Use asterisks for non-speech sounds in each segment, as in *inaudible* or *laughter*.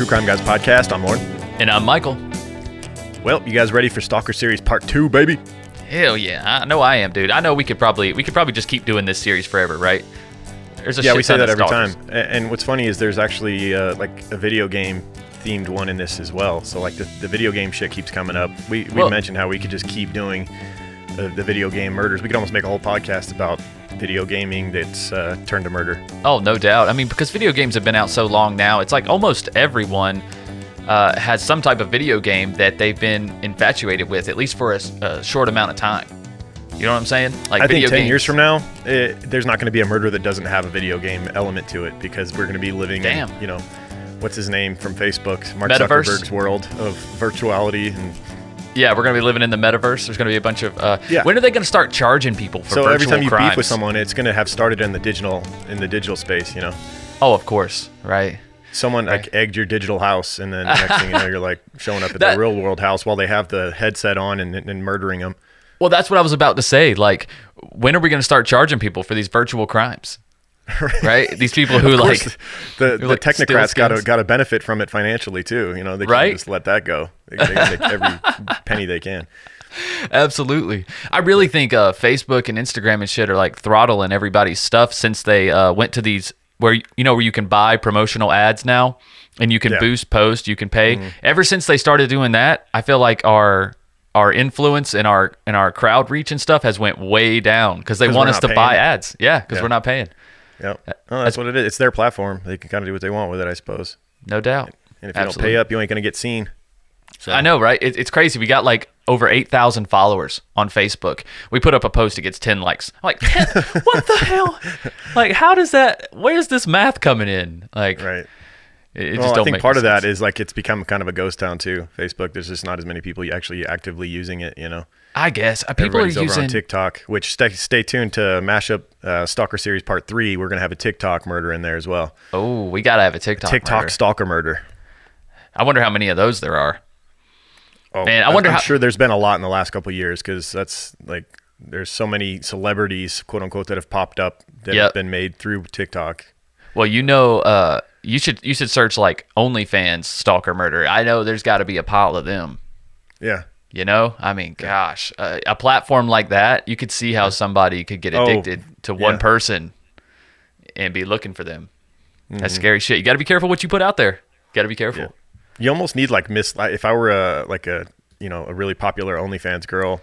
True Crime Guys podcast. I'm Lauren. And I'm Michael. Well, you guys ready for Stalker Series Part Two, baby? Hell yeah, I know I am, dude. I know we could probably we could probably just keep doing this series forever, right? There's a yeah, we say that every stalkers. time. And what's funny is there's actually uh, like a video game themed one in this as well. So like the, the video game shit keeps coming up. We we well, mentioned how we could just keep doing the, the, video game murders. We could almost make a whole podcast about video gaming that's uh, turned to murder. Oh, no doubt. I mean, because video games have been out so long now, it's like almost everyone uh, has some type of video game that they've been infatuated with, at least for a, a short amount of time. You know what I'm saying? Like I think ten games. years from now, it, there's not going to be a murder that doesn't have a video game element to it because we're going to be living Damn. in, you know, what's his name from Facebook, Mark Metaverse? Zuckerberg's world of virtuality and yeah, we're gonna be living in the metaverse. There's gonna be a bunch of. Uh, yeah. When are they gonna start charging people for so virtual every time you crimes? beef with someone, it's gonna have started in the digital in the digital space. You know. Oh, of course, right. Someone right. like egged your digital house, and then next thing you know, you're like showing up at that, the real world house while they have the headset on and, and murdering them. Well, that's what I was about to say. Like, when are we going to start charging people for these virtual crimes? *laughs* right? These people who like the, the like technocrats got to got to benefit from it financially too. You know, they can't right? just let that go. They, they make every *laughs* penny they can. Absolutely. I really think uh, Facebook and Instagram and shit are like throttling everybody's stuff since they uh, went to these where you know where you can buy promotional ads now and you can yeah. boost post, you can pay. Mm-hmm. Ever since they started doing that, I feel like our our influence and our and our crowd reach and stuff has went way down because they want us to paying. buy ads. Yeah, because yeah. we're not paying. Yep. Uh, oh, that's what it is. It's their platform. They can kind of do what they want with it, I suppose. No doubt. And if you Absolutely. don't pay up, you ain't going to get seen. So. I know, right? It, it's crazy. We got like over 8,000 followers on Facebook. We put up a post, it gets 10 likes. I'm like, *laughs* what the hell? Like, how does that, where's this math coming in? Like, right. It, it well, I think part of sense. that is like it's become kind of a ghost town too. Facebook, there's just not as many people actually actively using it, you know? I guess uh, people Everybody's are using TikTok. Which stay, stay tuned to mashup uh, Stalker Series Part Three. We're gonna have a TikTok murder in there as well. Oh, we gotta have a TikTok. TikTok murder. stalker murder. I wonder how many of those there are. Oh, man, I wonder. I'm how- sure there's been a lot in the last couple years because that's like there's so many celebrities, quote unquote, that have popped up that yep. have been made through TikTok. Well, you know, uh, you should you should search like OnlyFans stalker murder. I know there's got to be a pile of them. Yeah, you know, I mean, gosh, uh, a platform like that, you could see how somebody could get oh, addicted oh, to one yeah. person and be looking for them. Mm-hmm. That's scary shit. You got to be careful what you put out there. Got to be careful. Yeah. You almost need like miss. If I were a like a you know a really popular OnlyFans girl,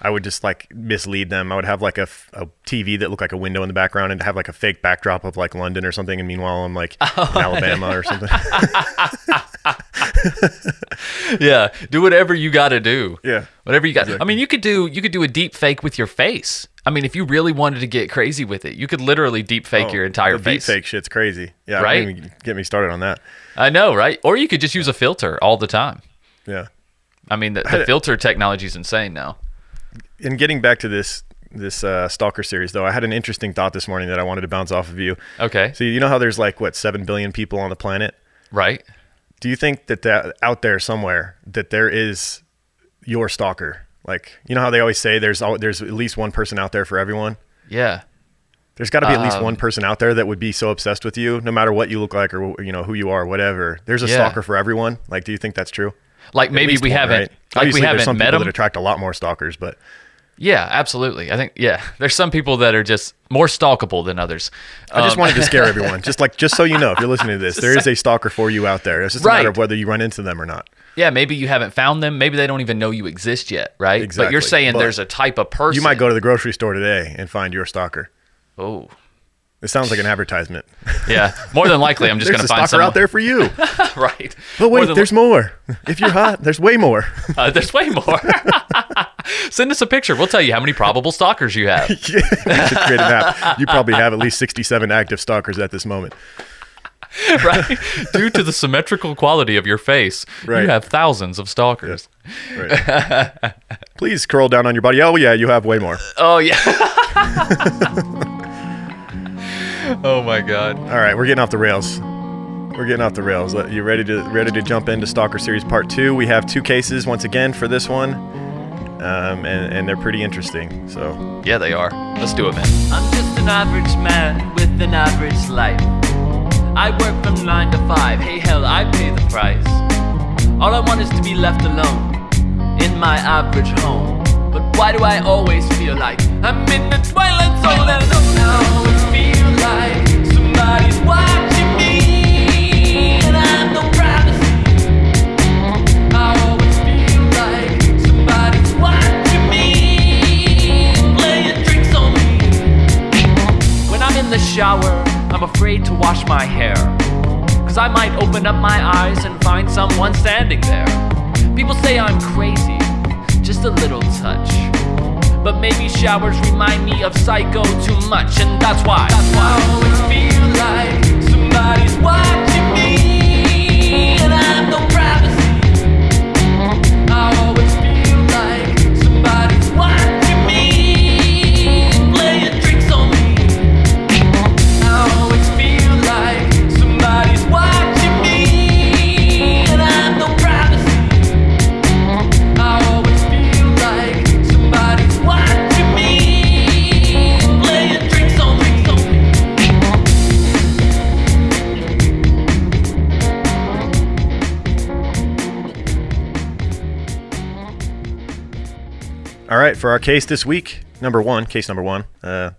I would just like mislead them. I would have like a, a TV that looked like a window in the background and have like a fake backdrop of like London or something. And meanwhile, I'm like *laughs* oh, in Alabama or something. *laughs* *laughs* *laughs* yeah, do whatever you got to do. Yeah, whatever you got. Exactly. I mean, you could do you could do a deep fake with your face. I mean, if you really wanted to get crazy with it, you could literally deep fake oh, your entire face. Deep fake shit's crazy. Yeah, right. get me started on that. I know, right? Or you could just use a filter all the time. Yeah. I mean, the, *laughs* the filter technology is insane now in getting back to this this uh, stalker series though i had an interesting thought this morning that i wanted to bounce off of you okay so you know how there's like what 7 billion people on the planet right do you think that that out there somewhere that there is your stalker? Like you know how they always say there's there's at least one person out there for everyone? Yeah. There's got to be at least um, one person out there that would be so obsessed with you no matter what you look like or you know who you are whatever. There's a yeah. stalker for everyone. Like do you think that's true? Like maybe we one, haven't right? like Obviously, we haven't some met people them. that attract a lot more stalkers but yeah, absolutely. I think yeah, *laughs* there's some people that are just more stalkable than others. I just um, wanted to scare *laughs* everyone, just like just so you know, if you're listening to this, there is a stalker for you out there. It's just a matter of whether you run into them or not. Yeah, maybe you haven't found them. Maybe they don't even know you exist yet, right? Exactly. But you're saying but there's a type of person. You might go to the grocery store today and find your stalker. Oh, it sounds like an advertisement. Yeah, more than likely, I'm just going to find someone out there for you. *laughs* right. But wait, more there's li- more. If you're hot, there's way more. *laughs* Uh, there's way more. *laughs* Send us a picture. We'll tell you how many probable stalkers you have. yeah, should create an app. You probably have at least 67 active stalkers at this moment. right? Due to the symmetrical quality of your face, right. you have thousands of stalkers. Yes. Right. Please curl down on your body. Oh yeah, you have way more. Oh yeah. Oh my god. All right, we're getting off the rails. We're getting off the rails. You ready to ready to jump into Stalker Series Part Two? We have two cases once again for this one, um, and and they're pretty interesting. So yeah, they are. Let's do it, man. I'm just an average man with an average life. I work from 9 to 5. Hey, hell, I pay the price. All I want is to be left alone in my average home. But why do I always feel like I'm in the twilight zone and I shower, I'm afraid to wash my hair. Cause I might open up my eyes and find someone standing there. People say I'm crazy, just a little touch. But maybe showers remind me of Psycho too much, and that's why. That's why I always feel like somebody's watching for our case this week, number one, case number one, uh,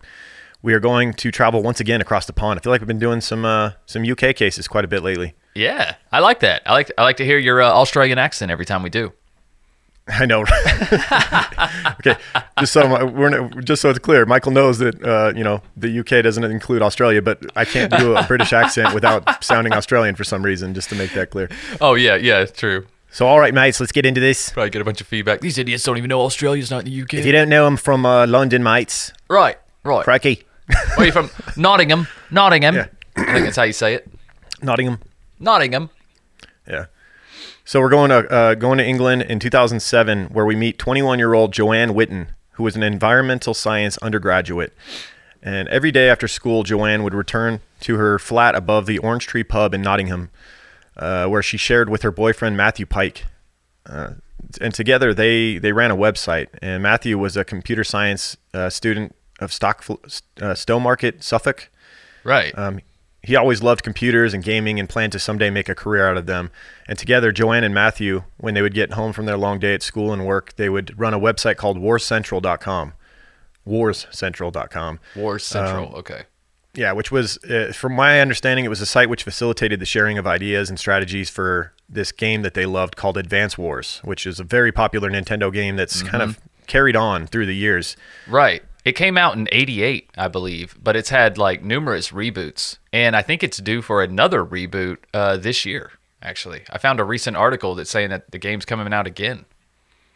we are going to travel once again across the pond. I feel like we've been doing some uh, some UK cases quite a bit lately. Yeah, I like that. I like I like to hear your uh, Australian accent every time we do. *laughs* I know. *laughs* okay, just so my, we're not, just so it's clear, Michael knows that uh, you know the UK doesn't include Australia, but I can't do a British accent without sounding Australian for some reason. Just to make that clear. Oh yeah, yeah, it's true. So all right, mates, let's get into this. Probably get a bunch of feedback. These idiots don't even know Australia's not in the UK. If you don't know, I'm from uh, London, mates. right, right. Crikey, *laughs* Where are you from? Nottingham. Nottingham. Yeah. I think that's how you say it. Nottingham. Nottingham. Yeah. So we're going to uh, going to England in 2007, where we meet 21 year old Joanne Witton, who was an environmental science undergraduate. And every day after school, Joanne would return to her flat above the Orange Tree Pub in Nottingham, uh, where she shared with her boyfriend Matthew Pyke. Uh, and together they they ran a website. And Matthew was a computer science uh, student of Stock uh, Stowmarket, Suffolk. Right. Um, he always loved computers and gaming and planned to someday make a career out of them. And together, Joanne and Matthew, when they would get home from their long day at school and work, they would run a website called warscentral.com. Warscentral.com. Wars Central. Um, okay. Yeah, which was, uh, from my understanding, it was a site which facilitated the sharing of ideas and strategies for this game that they loved called Advance Wars, which is a very popular Nintendo game that's kind of carried on through the years. Right. It came out in 88, I believe, but it's had like numerous reboots. And I think it's due for another reboot uh, this year, actually. I found a recent article that's saying that the game's coming out again.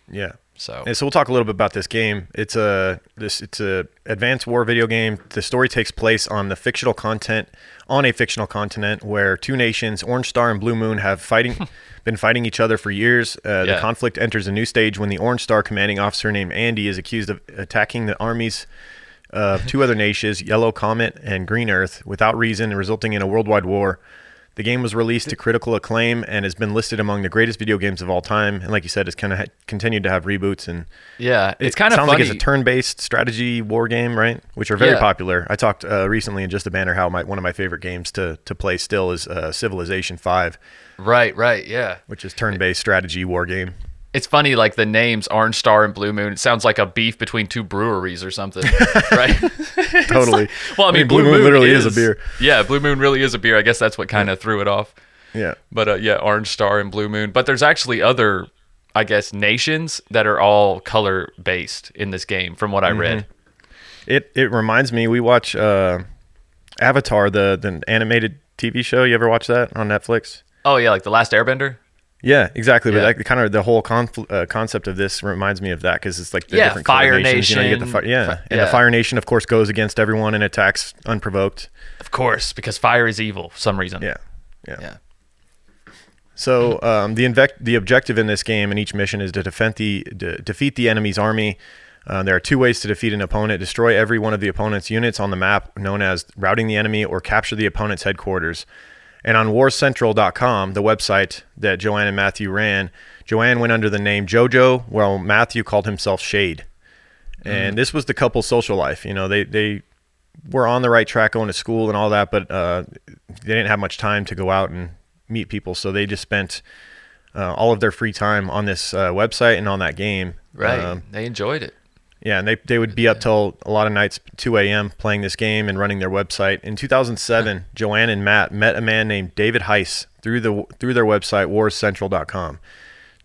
Yeah. So, And so we'll talk a little bit about this game. It's a this it's a advanced war video game. The story takes place on the fictional content on a fictional continent where two nations, Orange Star and Blue Moon, have fighting *laughs* been fighting each other for years. Uh, Yeah. The conflict enters a new stage when the Orange Star commanding officer named Andy is accused of attacking the armies of two other *laughs* nations, Yellow Comet and Green Earth, without reason, resulting in a worldwide war. The game was released to critical acclaim and has been listed among the greatest video games of all time. And like you said, it's kind of ha- continued to have reboots and yeah, it's it kind of sounds funny. like it's a turn-based strategy war game, right? Which are very Yeah. popular. I talked uh, recently in just a banner how my one of my favorite games to to play still is uh, Civilization Five, right, right, yeah. which is turn-based strategy war game. It's funny, like the names Orange Star and Blue Moon. It sounds like a beef between two breweries or something, *laughs* right? *laughs* Totally. well, I mean, Blue, Moon, literally is, a beer. Yeah, Blue Moon really is a beer. I guess that's what kind of threw it off. Yeah. But uh, yeah, Orange Star and Blue Moon. But there's actually other, I guess, nations that are all color based in this game, from what I Mm-hmm. read. It it reminds me. We watch uh, Avatar, the the animated TV show. You ever watch that on Netflix? Oh yeah, like the Last Airbender. Yeah, exactly. Yeah. But that kind of the whole confl- uh, concept of this reminds me of that because it's like the Yeah, different Fire nations. You know, you Nation. fi- yeah, Fi- and yeah. the Fire Nation, of course, goes against everyone and attacks unprovoked. Of course, because fire is evil for some reason. Yeah, yeah. Yeah. So um, the invec- the objective in this game and each mission is to defend the de- defeat the enemy's army. Uh, there are two ways to defeat an opponent: destroy every one of the opponent's units on the map, known as routing the enemy, or capture the opponent's headquarters. And on warcentral.com, the website that Joanne and Matthew ran, Joanne went under the name JoJo, while Matthew called himself Shade. And this was the couple's social life. You know, they they were on the right track going to school and all that, but uh, they didn't have much time to go out and meet people, so they just spent uh, all of their free time on this uh, website and on that game. Right. Um, they enjoyed it. Yeah, and they, they would be up till a lot of nights, 2 a.m., playing this game and running their website. In 2007, Joanne and Matt met a man named David Heiss through the through their website warscentral.com.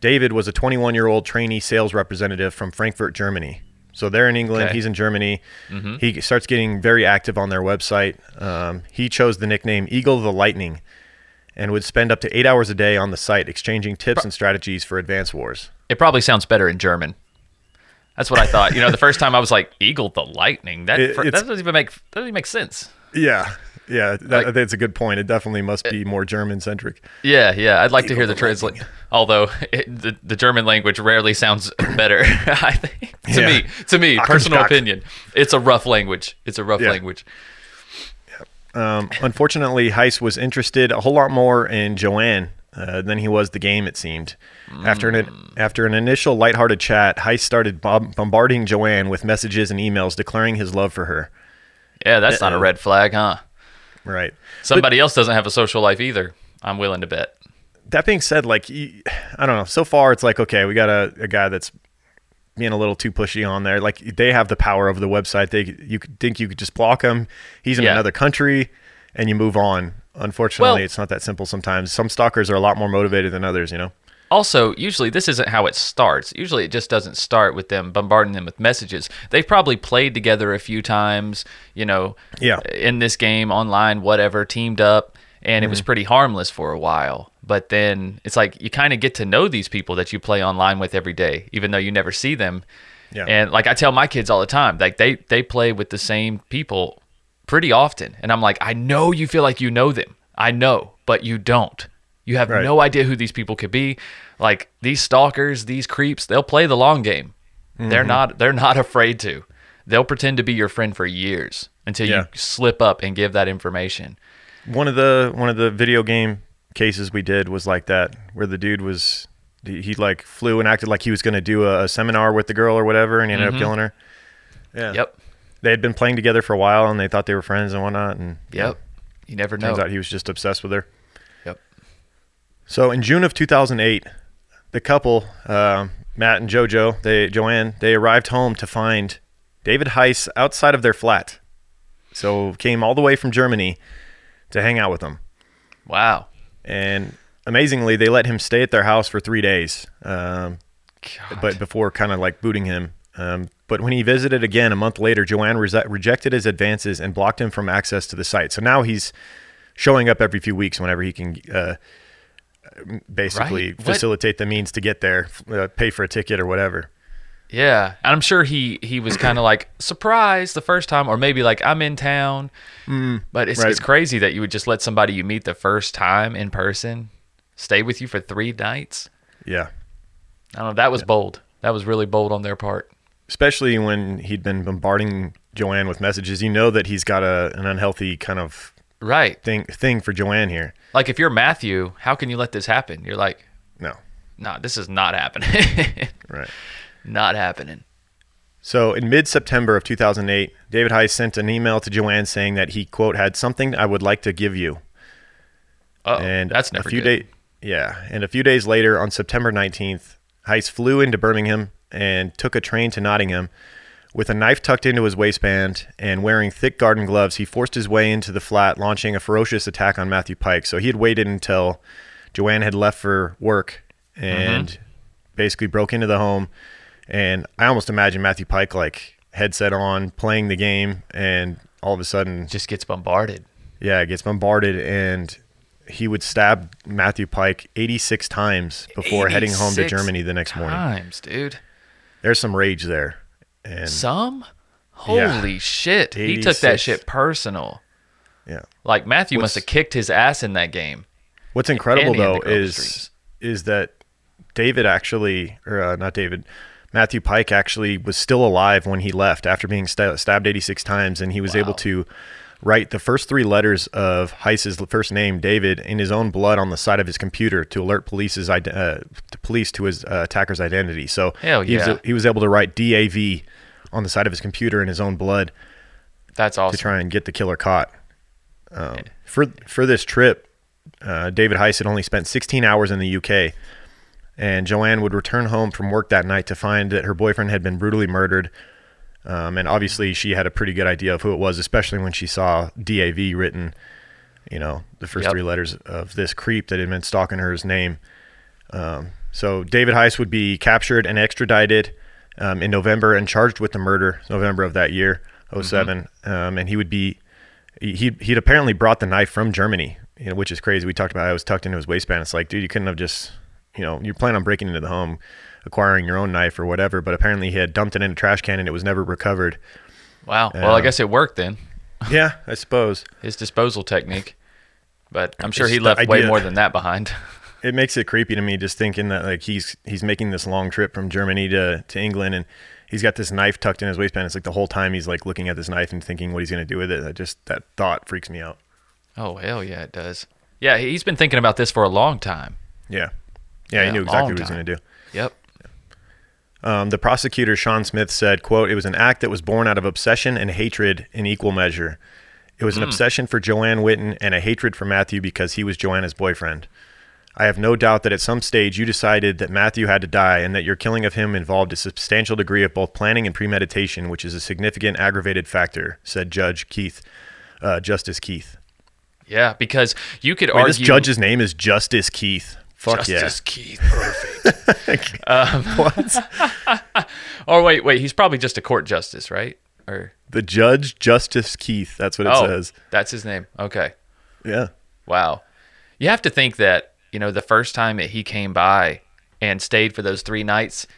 David was a 21 year old trainee sales representative from Frankfurt, Germany. So they're in England, okay. he's in Germany. Mm-hmm. He starts getting very active on their website. Um, he chose the nickname Eagle the Lightning and would spend up to eight hours a day on the site exchanging tips and strategies for Advance Wars. It probably sounds better in German. That's what I thought. You know, the first time I was like, Eagle the Lightning. That, it, that doesn't even make that doesn't even make sense. Yeah. Yeah, that, like, that's a good point. It definitely must be more German centric. Yeah, yeah. I'd like Eagle to hear the translation. Although *laughs* it, the, the German language rarely sounds better. *laughs* I think to yeah. me, to me, personal opinion, it's a rough language. It's a rough yeah. language. Um, unfortunately, Heiss was interested a whole lot more in Joanne uh, than he was the game. It seemed. Mm. After an after an initial lighthearted chat, Heist started bombarding Joanne with messages and emails declaring his love for her. Yeah, that's uh, not a red flag, huh? Right. Somebody but, else doesn't have a social life either. I'm willing to bet. That being said, like I don't know. So far, it's like okay, we got a, a guy that's being a little too pushy on there. Like they have the power of the website. They you could think you could just block him. He's in yeah. another country, and you move on. Unfortunately, well, it's not that simple. Sometimes some stalkers are a lot more motivated than others. You know. Also, usually this isn't how it starts. Usually it just doesn't start with them bombarding them with messages. They've probably played together a few times, you know, yeah. in this game, online, whatever, teamed up, and mm-hmm. it was mm-hmm. pretty harmless for a while. But then it's like you kind of get to know these people that you play online with every day, even though you never see them. Yeah. And like I tell my kids all the time, like they they play with the same people pretty often, and I'm like, I know you feel like you know them, I know, but you don't. You have right. no idea who these people could be. Like these stalkers, these creeps, they'll play the long game. Mm-hmm. They're not they're not *laughs* afraid to. They'll pretend to be your friend for years until yeah. you slip up and give that information. One of the one of the video game cases we did was like that, where the dude was he, like flew and acted like he was going to do a, a, seminar with the girl or whatever, and he ended mm-hmm. up killing her. Yeah. Yep. They had been playing together for a while, and they thought they were friends and whatnot. And yep. You never know. Turns out he was just obsessed with her. Yep. So in June of 2008, the couple, uh, Matt and JoJo, they Joanne, they arrived home to find David Heiss outside of their flat. So came all the way from Germany to hang out with them. Wow. And amazingly, they let him stay at their house for three days. Um, but before kind of like booting him. Um, but when he visited again a month later, Joanne re- rejected his advances and blocked him from access to the site. So now he's showing up every few weeks whenever he can uh, basically right. facilitate the means to get there, uh, pay for a ticket or whatever. Yeah, and I'm sure he he was kind of *clears throat* like surprised the first time, or maybe like I'm in town. Mm, but it's right. it's crazy that you would just let somebody you meet the first time in person stay with you for three nights. Yeah, I don't know. That was yeah. bold. That was really bold on their part. Especially when he'd been bombarding Joanne with messages. You know that he's got a an unhealthy kind of right thing thing for Joanne here. Like if you're Matthew, how can you let this happen? You're like, no, no, this is not happening. *laughs* right. Not happening. So in mid-September of 2008, David Heiss sent an email to Joanne saying that he quote had something I would like to give you. Oh, and that's never a few days. Yeah, and a few days later, on September 19th, Heiss flew into Birmingham and took a train to Nottingham. With a knife tucked into his waistband and wearing thick garden gloves, he forced his way into the flat, launching a ferocious attack on Matthew Pyke. So he had waited until Joanne had left for work and mm-hmm. basically broke into the home and I almost imagine Matthew Pyke like headset on, playing the game, and all of a sudden just gets bombarded. Yeah, gets bombarded, and he would stab Matthew Pyke 86 times before 86 heading home to Germany the next morning. Times, dude. There's some rage there. And some? Holy yeah, shit. 86. He took that shit personal. Yeah. Like Matthew what's, must have kicked his ass in that game. What's incredible though is is that David actually or uh, not David Matthew Pyke actually was still alive when he left after being st- stabbed 86 times, and he was wow. able to write the first three letters of Heiss's first name, David, in his own blood on the side of his computer to alert police's uh, to police to his uh, attacker's identity. So Hell he, yeah. was, he was able to write DAV on the side of his computer in his own blood. That's awesome. To try and get the killer caught. Um, for for this trip, uh, David Heiss had only spent 16 hours in the UK, and Joanne would return home from work that night to find that her boyfriend had been brutally murdered. Um, and obviously, she had a pretty good idea of who it was, especially when she saw DAV written, you know, the first yep. three letters of this creep that had been stalking her's name. Um, so David Heiss would be captured and extradited um, in November and charged with the murder, November of that year, 7 mm-hmm. um, and he would be he he'd apparently brought the knife from Germany, you know, which is crazy. We talked about it, it was tucked into his waistband. It's like, dude, you couldn't have just, you know, you plan on breaking into the home, acquiring your own knife or whatever, but apparently he had dumped it in a trash can and it was never recovered. Wow. well, I um, guess it worked then. *laughs* yeah, I suppose. His disposal technique. But I'm sure he left way more than that behind. *laughs* it makes it creepy to me just thinking that like he's he's making this long trip from Germany to to England and he's got this knife tucked in his waistband. It's like the whole time he's like looking at this knife and thinking what he's going to do with it. That just that thought freaks me out. Oh hell yeah, it does. Yeah, he's been thinking about this for a long time. Yeah, yeah, yeah he knew exactly what he was going to do. Yep. Um, the prosecutor Sean Smith said, "quote It was an act that was born out of obsession and hatred in equal measure. It was an mm. obsession for Joanne Witton and a hatred for Matthew because he was Joanna's boyfriend." I have no doubt that at some stage you decided that Matthew had to die and that your killing of him involved a substantial degree of both planning and premeditation, which is a significant aggravated factor, said Judge Keith, uh, Justice Keith. Yeah, because you could Wait, argue. This judge's name is Justice Keith. Fuck Justice yeah. Keith, perfect. *laughs* um, *laughs* what? or wait, wait, he's probably just a court justice, right? Or the judge, Justice Keith. That's what it oh, says. That's his name. Okay. Yeah. Wow. You have to think that you know, the first time that he came by and stayed for those three nights,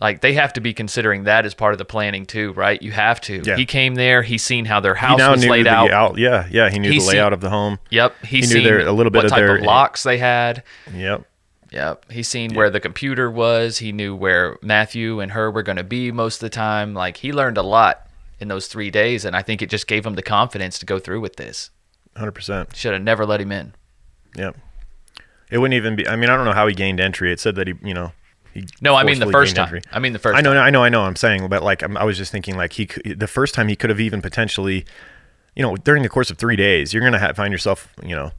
like they have to be considering that as part of the planning too, right? You have to. Yeah. He came there, he's seen how their house was laid out. out. Yeah, yeah, he knew the layout of the home. Yep, he's he knew there, a little bit what of type their of locks they had. Yep. Yep. He's seen yep. where the computer was. He knew where Matthew and her were going to be most of the time. Like he learned a lot in those three days, and I think it just gave him the confidence to go through with this. Hundred percent. Should have never let him in. Yep. It wouldn't even be. I mean, I don't know how he gained entry. It said that he, you know, he. No, I mean the first time. Entry. I mean the first. I know, time. I know, I know. I'm saying, but like, I was just thinking, like, he the first time he could have even potentially, you know, during the course of three days, you're gonna have, find yourself, you know,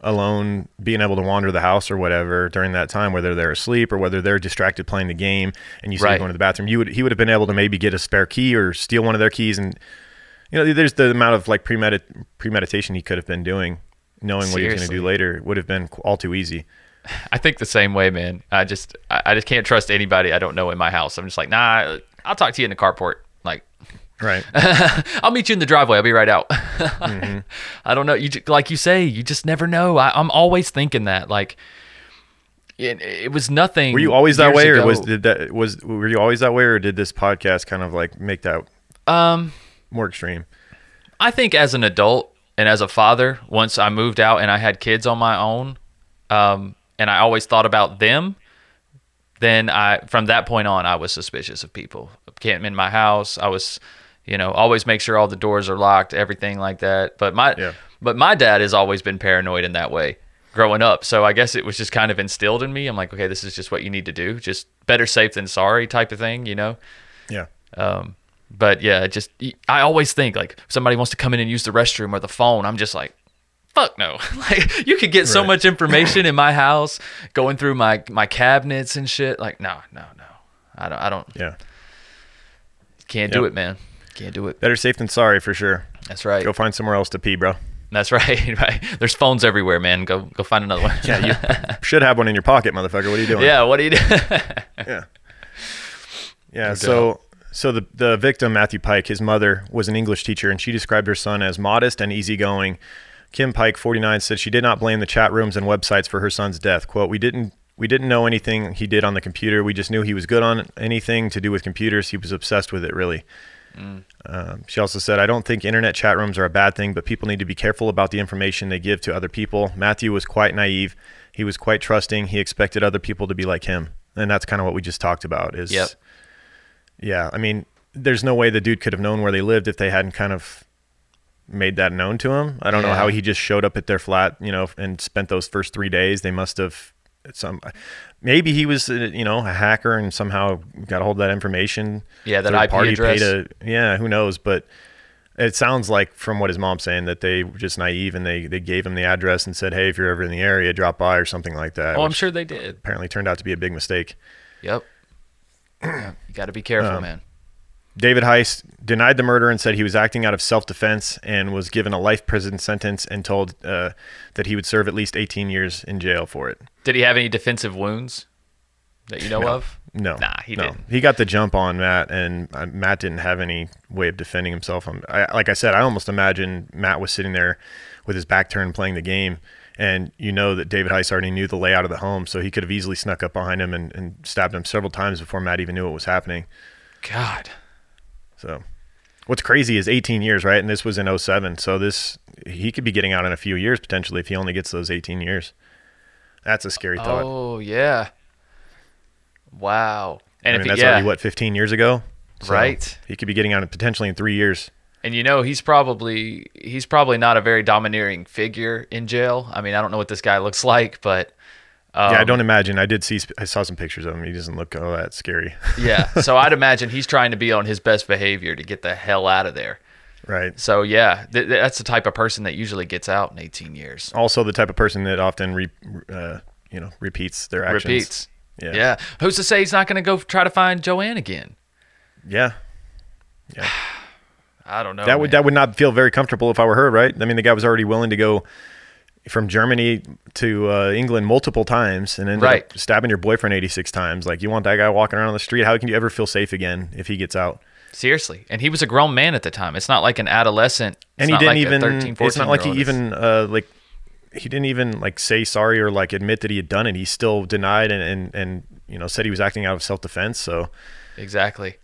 alone, being able to wander the house or whatever during that time, whether they're asleep or whether they're distracted playing the game, and you see right. going to the bathroom. You would he would have been able to maybe get a spare key or steal one of their keys, and you know, there's the amount of like premedit premeditation he could have been doing, knowing Seriously. what he was going to do later would have been all too easy. I think the same way, man. I just I just can't trust anybody I don't know in my house. I'm just like, nah, I'll talk to you in the carport. Like, right. *laughs* I'll meet you in the driveway. I'll be right out. mm-hmm. *laughs* I don't know. You like you say, you just never know. I, am always thinking that like. It, it was nothing. Were you always that way, ago. or was did that was were you always that way, or did this podcast kind of like make that um more extreme? I think as an adult and as a father, once I moved out and I had kids on my own, um, and I always thought about them, then I from that point on I was suspicious of people. Can't in my house. I was, you know, always make sure all the doors are locked, everything like that. But my yeah. but my dad has always been paranoid in that way growing up. So I guess it was just kind of instilled in me. I'm like, okay, this is just what you need to do. Just better safe than sorry type of thing, you know? Yeah. Um, but yeah, just I always think like somebody wants to come in and use the restroom or the phone. I'm just like, fuck no. *laughs* Like you could get right. so much information in my *laughs* house going through my my cabinets and shit. Like no no no i don't i don't. Yeah. Can't yep. do it man. Can't do it. Better safe than sorry for sure. That's right. Go find somewhere else to pee bro. That's *laughs* right right. There's phones everywhere man. Go go find another one. Yeah you should have one in your pocket motherfucker. What are you doing? Yeah what are you doing yeah. Yeah so. So the the victim Matthew Pyke, his mother was an English teacher, and she described her son as modest and easygoing, Kim Pyke, 49, said she did not blame the chat rooms and websites for her son's death. "Quote: We didn't we didn't know anything he did on the computer. We just knew he was good on anything to do with computers. He was obsessed with it, really." Mm. Um, she also said, I don't think internet chat rooms are a bad thing, but people need to be careful about the information they give to other people. Matthew was quite naive. He was quite trusting. He expected other people to be like him. And that's kind of what we just talked about is, yep. yeah, I mean, there's no way the dude could have known where they lived if they hadn't kind of made that known to him. I don't yeah. know how he just showed up at their flat, you know, and spent those first three days. They must have some, maybe he was, uh, you know, a hacker and somehow got a hold of that information. Yeah, that IP party address. Paid a, yeah, who knows? But it sounds like from what his mom's saying that they were just naive and they, they gave him the address and said, hey, if you're ever in the area, drop by or something like that. Oh, I'm sure they did. Apparently turned out to be a big mistake. Yep. *clears throat* you got to be careful, um, man. David Heist denied the murder and said he was acting out of self defense and was given a life prison sentence and told uh, that he would serve at least 18 years in jail for it. Did he have any defensive wounds that you know no. of? No. Nah, he no. didn't. He got the jump on Matt, and uh, Matt didn't have any way of defending himself. I, like I said, I almost imagine Matt was sitting there with his back turned playing the game. And you know that David Heist already knew the layout of the home, so he could have easily snuck up behind him and, and stabbed him several times before Matt even knew what was happening. God. So, what's crazy is 18 years, right? And this was in 07. So this he could be getting out in a few years potentially if he only gets those 18 years. That's a scary thought. Oh yeah. Wow. And I mean, that's yeah. already what 15 years ago, so right? He could be getting out potentially in three years. And you know, he's probably he's probably not a very domineering figure in jail. I mean, I don't know what this guy looks *laughs* like, but um, yeah, I don't imagine. I did see. I saw some pictures of him. He doesn't look all that scary. *laughs* yeah, so I'd imagine he's trying to be on his best behavior to get the hell out of there. Right. So yeah, th- that's the type of person that usually gets out in 18 years. Also, the type of person that often, re- uh, you know, repeats their actions. Repeats. Yeah. Yeah. Who's to say he's not going to go try to find Joanne again? Yeah. Yeah. *sighs* I don't know. That man. would that would not feel very comfortable if I were her, right? I mean, the guy was already willing to go from Germany to uh, England multiple times and ended right. up stabbing your boyfriend 86 times. Like, you want that guy walking around on the street? How can you ever feel safe again if he gets out? Seriously, and he was a grown man at the time. It's not like an adolescent. It's and he didn't like even. 13, it's not like he even uh, like he didn't even like say sorry or like admit that he had done it. He still denied and and, and you know said he was acting out of self defense. So exactly.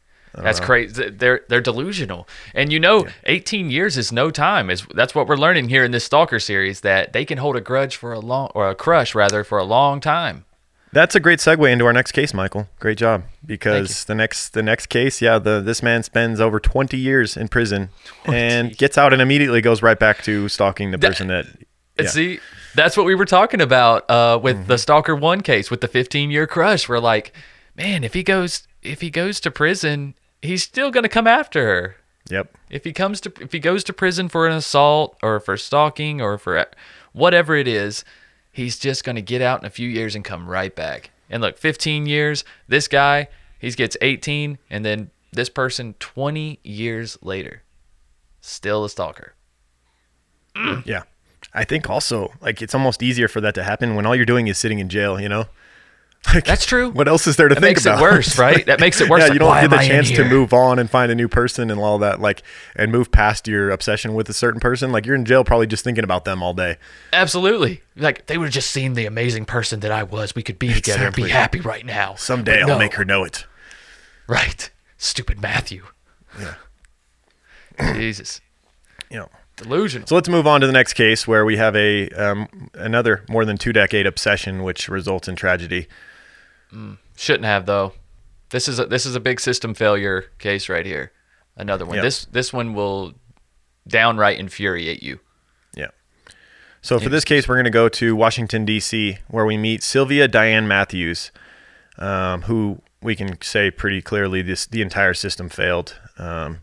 That's uh-huh. crazy. They're they're delusional, and you know, Yeah. 18 years is no time. Is that's what we're learning here in this Stalker series that they can hold a grudge for a long or a crush rather for a long time. That's a great segue into our next case, Michael. Great job. Because the next the next case, yeah, the this man spends over 20 years in prison and gets out and immediately goes right back to stalking the person that And Yeah. See, that's what we were talking about uh, with mm-hmm. the Stalker One case with the 15 year crush. We're like, man, if he goes if he goes to prison, he's still gonna come after her. Yep. If he comes to if he goes to prison for an assault or for stalking or for whatever it is, he's just going to get out in a few years and come right back. And look, 15 years, this guy, he gets 18 and then this person 20 years later still a stalker. Yeah. I think also like it's almost easier for that to happen when all you're doing is sitting in jail, you know? Like, That's true. What else is there to That think makes about? it worse, right? *laughs* That makes it worse. yeah, Like, you don't get the I chance to move on and find a new person and all that, like, and move past your obsession with a certain person. Like, you're in jail probably just thinking about them all day. Absolutely. Like they would have just seen the amazing person that I was. We could be together and be happy right now. Someday I'll make her know it. Right. Stupid Matthew. Yeah. Jesus. You know. Delusional. So let's move on to the next case where we have a um, another more than two decade obsession, which results in tragedy. Shouldn't have though. This is a this is a big system failure case right here. Another one. Yeah. This this one will downright infuriate you. Yeah. So for this case, we're going to go to Washington D.C., where we meet Sylvia Diane Matthews, um, who we can say pretty clearly this the entire system failed. Um,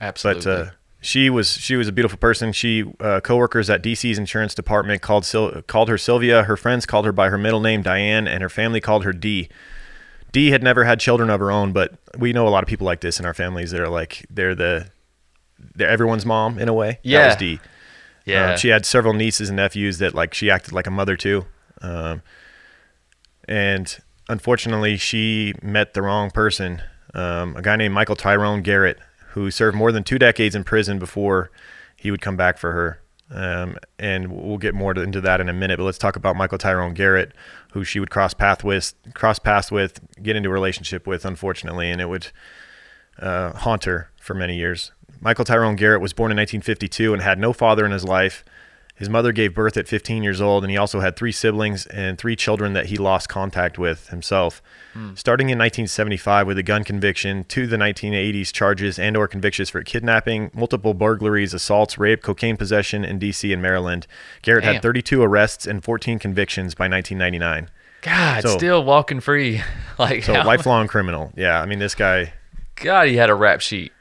Absolutely. but uh, she was she was a beautiful person. She uh, coworkers at DC's insurance department called Sil- called her Sylvia. Her friends called her by her middle name Diane, and her family called her Dee. Dee had never had children of her own, but we know a lot of people like this in our families that are like they're the they're everyone's mom in a way. that Yeah. was Dee. yeah. Um, she had several nieces and nephews that like she acted like a mother to. Um, and unfortunately, she met the wrong person. Um, a guy named Michael Tyrone Garrett, who served more than two decades in prison before he would come back for her. Um, and we'll get more to, into that in a minute. But let's talk about Michael Tyrone Garrett, who she would cross path with, cross paths with, get into a relationship with, unfortunately, and it would uh, haunt her for many years. Michael Tyrone Garrett was born in 1952 and had no father in his life. His mother gave birth at 15 years old, and he also had three siblings and three children that he lost contact with himself. Hmm. Starting in 1975 with a gun conviction to the 1980s charges and/or convictions for kidnapping, multiple burglaries, assaults, rape, cocaine possession in D.C. and Maryland. Garrett Damn. had 32 arrests and 14 convictions by 1999. God, so- still walking free. *laughs* like So how- lifelong criminal. Yeah, I mean this guy. God, he had a rap sheet.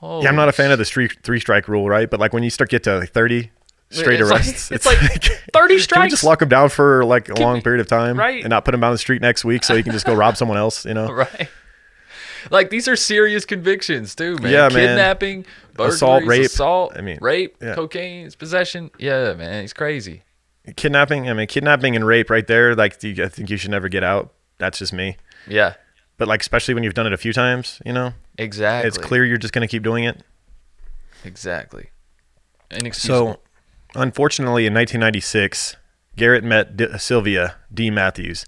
Holy yeah, I'm not a fan of the three three strike rule, right? But like when you start get to like 30 straight it's arrests, like, it's, like, like 30 strikes. *laughs* Can we just lock him down for like a Can long we, period of time, right? And not put him on the street next week so he can just go rob someone else, you know? *laughs* Right. Like these are serious convictions too, man. Yeah, Kidnapping, man. assault, rape, assault, I mean, rape, yeah. cocaine, possession. Yeah, man, he's crazy. Kidnapping. I mean, kidnapping and rape right there. Like, I think you should never get out. That's just me. Yeah. But like, especially when you've done it a few times, you know. Exactly. It's clear you're just gonna keep doing it. Exactly. Inexcusable. So, unfortunately, in 1996, Garrett met D- Sylvia D. Matthews.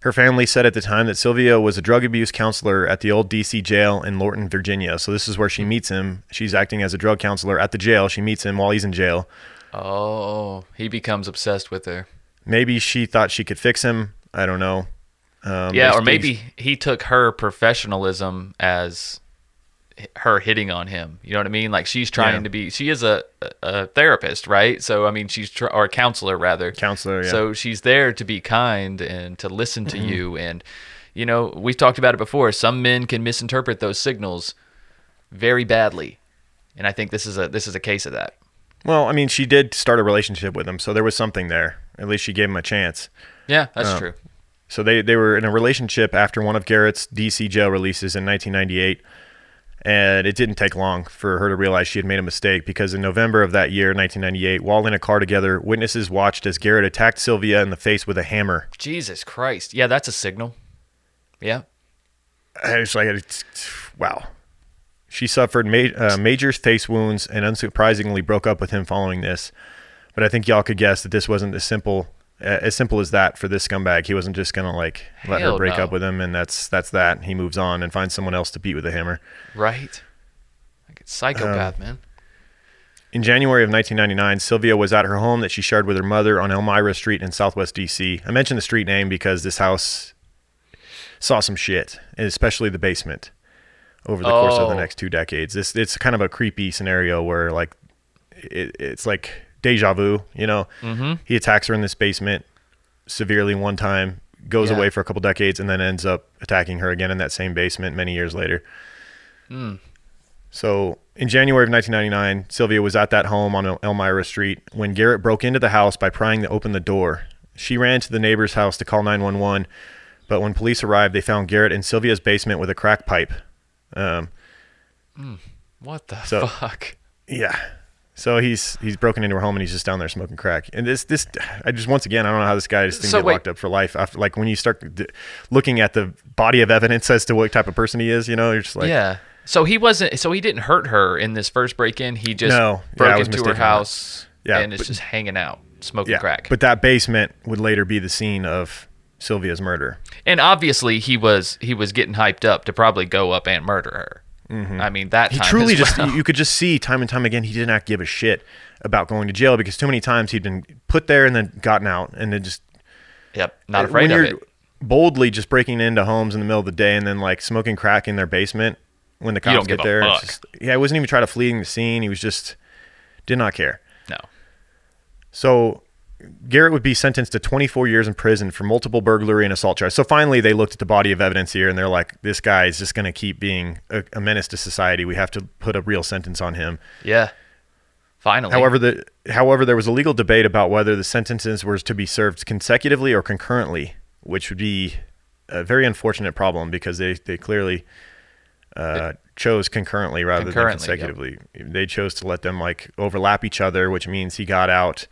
Her family said at the time that Sylvia was a drug abuse counselor at the old DC jail in Lorton, Virginia. So this is where she hmm. meets him. She's acting as a drug counselor at the jail. She meets him while he's in jail. Oh, he becomes obsessed with her. Maybe she thought she could fix him. I don't know. Um, yeah, or basically- maybe he took her professionalism as her hitting on him. You know what I mean? Like she's trying Yeah. to be. She is a, a therapist, right? So I mean, she's tr- or a counselor rather. counselor. Yeah. So she's there to be kind and to listen Mm-hmm. to you. And, you know, we've talked about it before. Some men can misinterpret those signals very badly. And I think this is a this is a case of that. well, I mean, she did start a relationship with him, so there was something there. At least she gave him a chance. Yeah, that's Oh. true. So they, they were in a relationship after one of Garrett's DC jail releases in 1998. And it didn't take long for her to realize she had made a mistake because in November of that year, 1998, while in a car together, witnesses watched as Garrett attacked Sylvia in the face with a hammer. Jesus Christ. Yeah, that's a signal. Yeah. I was like, it's, wow. She suffered ma- uh, major face wounds and unsurprisingly broke up with him following this. But I think y'all could guess that this wasn't as simple as simple as that for this scumbag. He wasn't just gonna like let Hell her break no. up with him, and that's that's that. He moves on and finds someone else to beat with a hammer. Right. Like it's psychopath, um, man. In January of 1999, Sylvia was at her home that she shared with her mother on Elmira Street in Southwest DC. I mentioned the street name because this house saw some shit, especially the basement over the course of the Oh. next two decades. This it's kind of a creepy scenario where like it, it's like deja vu. You know, Mhm. he attacks her in this basement severely one time, goes Yeah. away for a couple decades, and then ends up attacking her again in that same basement many years later. Hmm. So in January of 1999, Sylvia was at that home on Elmira Street when Garrett broke into the house by prying to open the door. She ran to the neighbor's house to call 911, but when police arrived, they found Garrett in Sylvia's basement with a crack pipe. Um, What the So- fuck? yeah. So he's he's broken into her home and he's just down there smoking crack. And this this I just once again I don't know how this guy just didn't So get wait. locked up for life after like when you start d- looking at the body of evidence as to what type of person he is, you know, you're just like yeah. So he wasn't. So he didn't hurt her in this first break-in. He just No. Broke was into her mistaken on that. house. Yeah, and it's but- just hanging out, smoking yeah. crack. But that basement would later be the scene of Sylvia's murder. and obviously he was he was getting hyped up to probably go up and murder her. I mean that Mm-hmm. He truly just well. you could just see time and time again he did not give a shit about going to jail because too many times he'd been put there and then gotten out and then just Yep, not when afraid of you're it. boldly just breaking into homes in the middle of the day and then like smoking crack in their basement when the cops get there. just- yeah, he wasn't even trying to fleeing the scene. He was just did not care. No. So Garrett would be sentenced to 24 years in prison for multiple burglary and assault charges. So finally, they looked at the body of evidence here and they're like, this guy is just going to keep being a, a menace to society. We have to put a real sentence on him. Yeah. Finally. However, the however there was a legal debate about whether the sentences were to be served consecutively or concurrently, which would be a very unfortunate problem because they they clearly uh, chose concurrently rather Concurrently, than yep. consecutively. They chose to let them like overlap each other, which means he got out,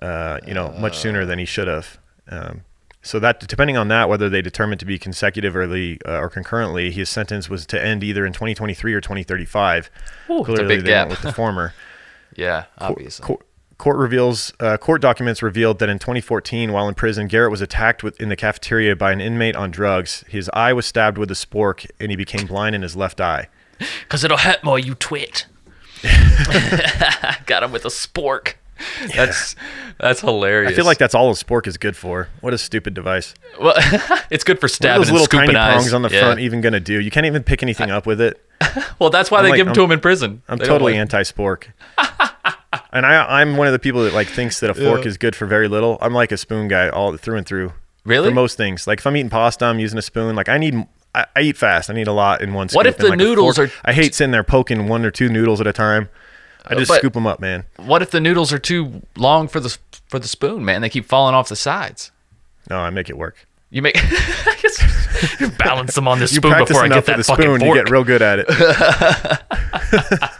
uh, you know, much sooner than he should have. Um, so that depending on that, whether they determined to be consecutively uh, or concurrently, his sentence was to end either in 2023 or 2035. Ooh, it's a Clearly, big they went gap. with the former. *laughs* yeah, obviously. Court, court reveals uh, court documents revealed that in 2014, while in prison, Garrett was attacked with, in the cafeteria by an inmate on drugs. His eye was stabbed with a spork, and he became blind in his left eye. *laughs* Cause it'll hurt more, you twit. *laughs* Got him with a spork. *laughs* That's that's hilarious. I feel like that's all a spork is good for. What a stupid device. well, *laughs* it's good for What are stabbing those and little scooping tiny eyes. prongs on the Yeah. front even going to do? You can't even pick anything up with it. *laughs* Well, that's why I'm they like- give them to I'm- him in prison. I'm They totally like- anti-spork. and I, I'm one of the people that like thinks that a fork Yeah. is good for very little. I'm like a spoon guy all through and through. Really? For most things, like if I'm eating pasta, I'm using a spoon. Like I need, I, I, eat fast. I need a lot in one. What if the like noodles are? I hate sitting there poking one or two noodles at a time. I just scoop them up, man. What if the noodles are too long for the for the spoon, man? They keep falling off the sides. No, I make it work. You make I guess *laughs* you balance them on the spoon before I get that fucking spoon, fork. You get real good at it. *laughs*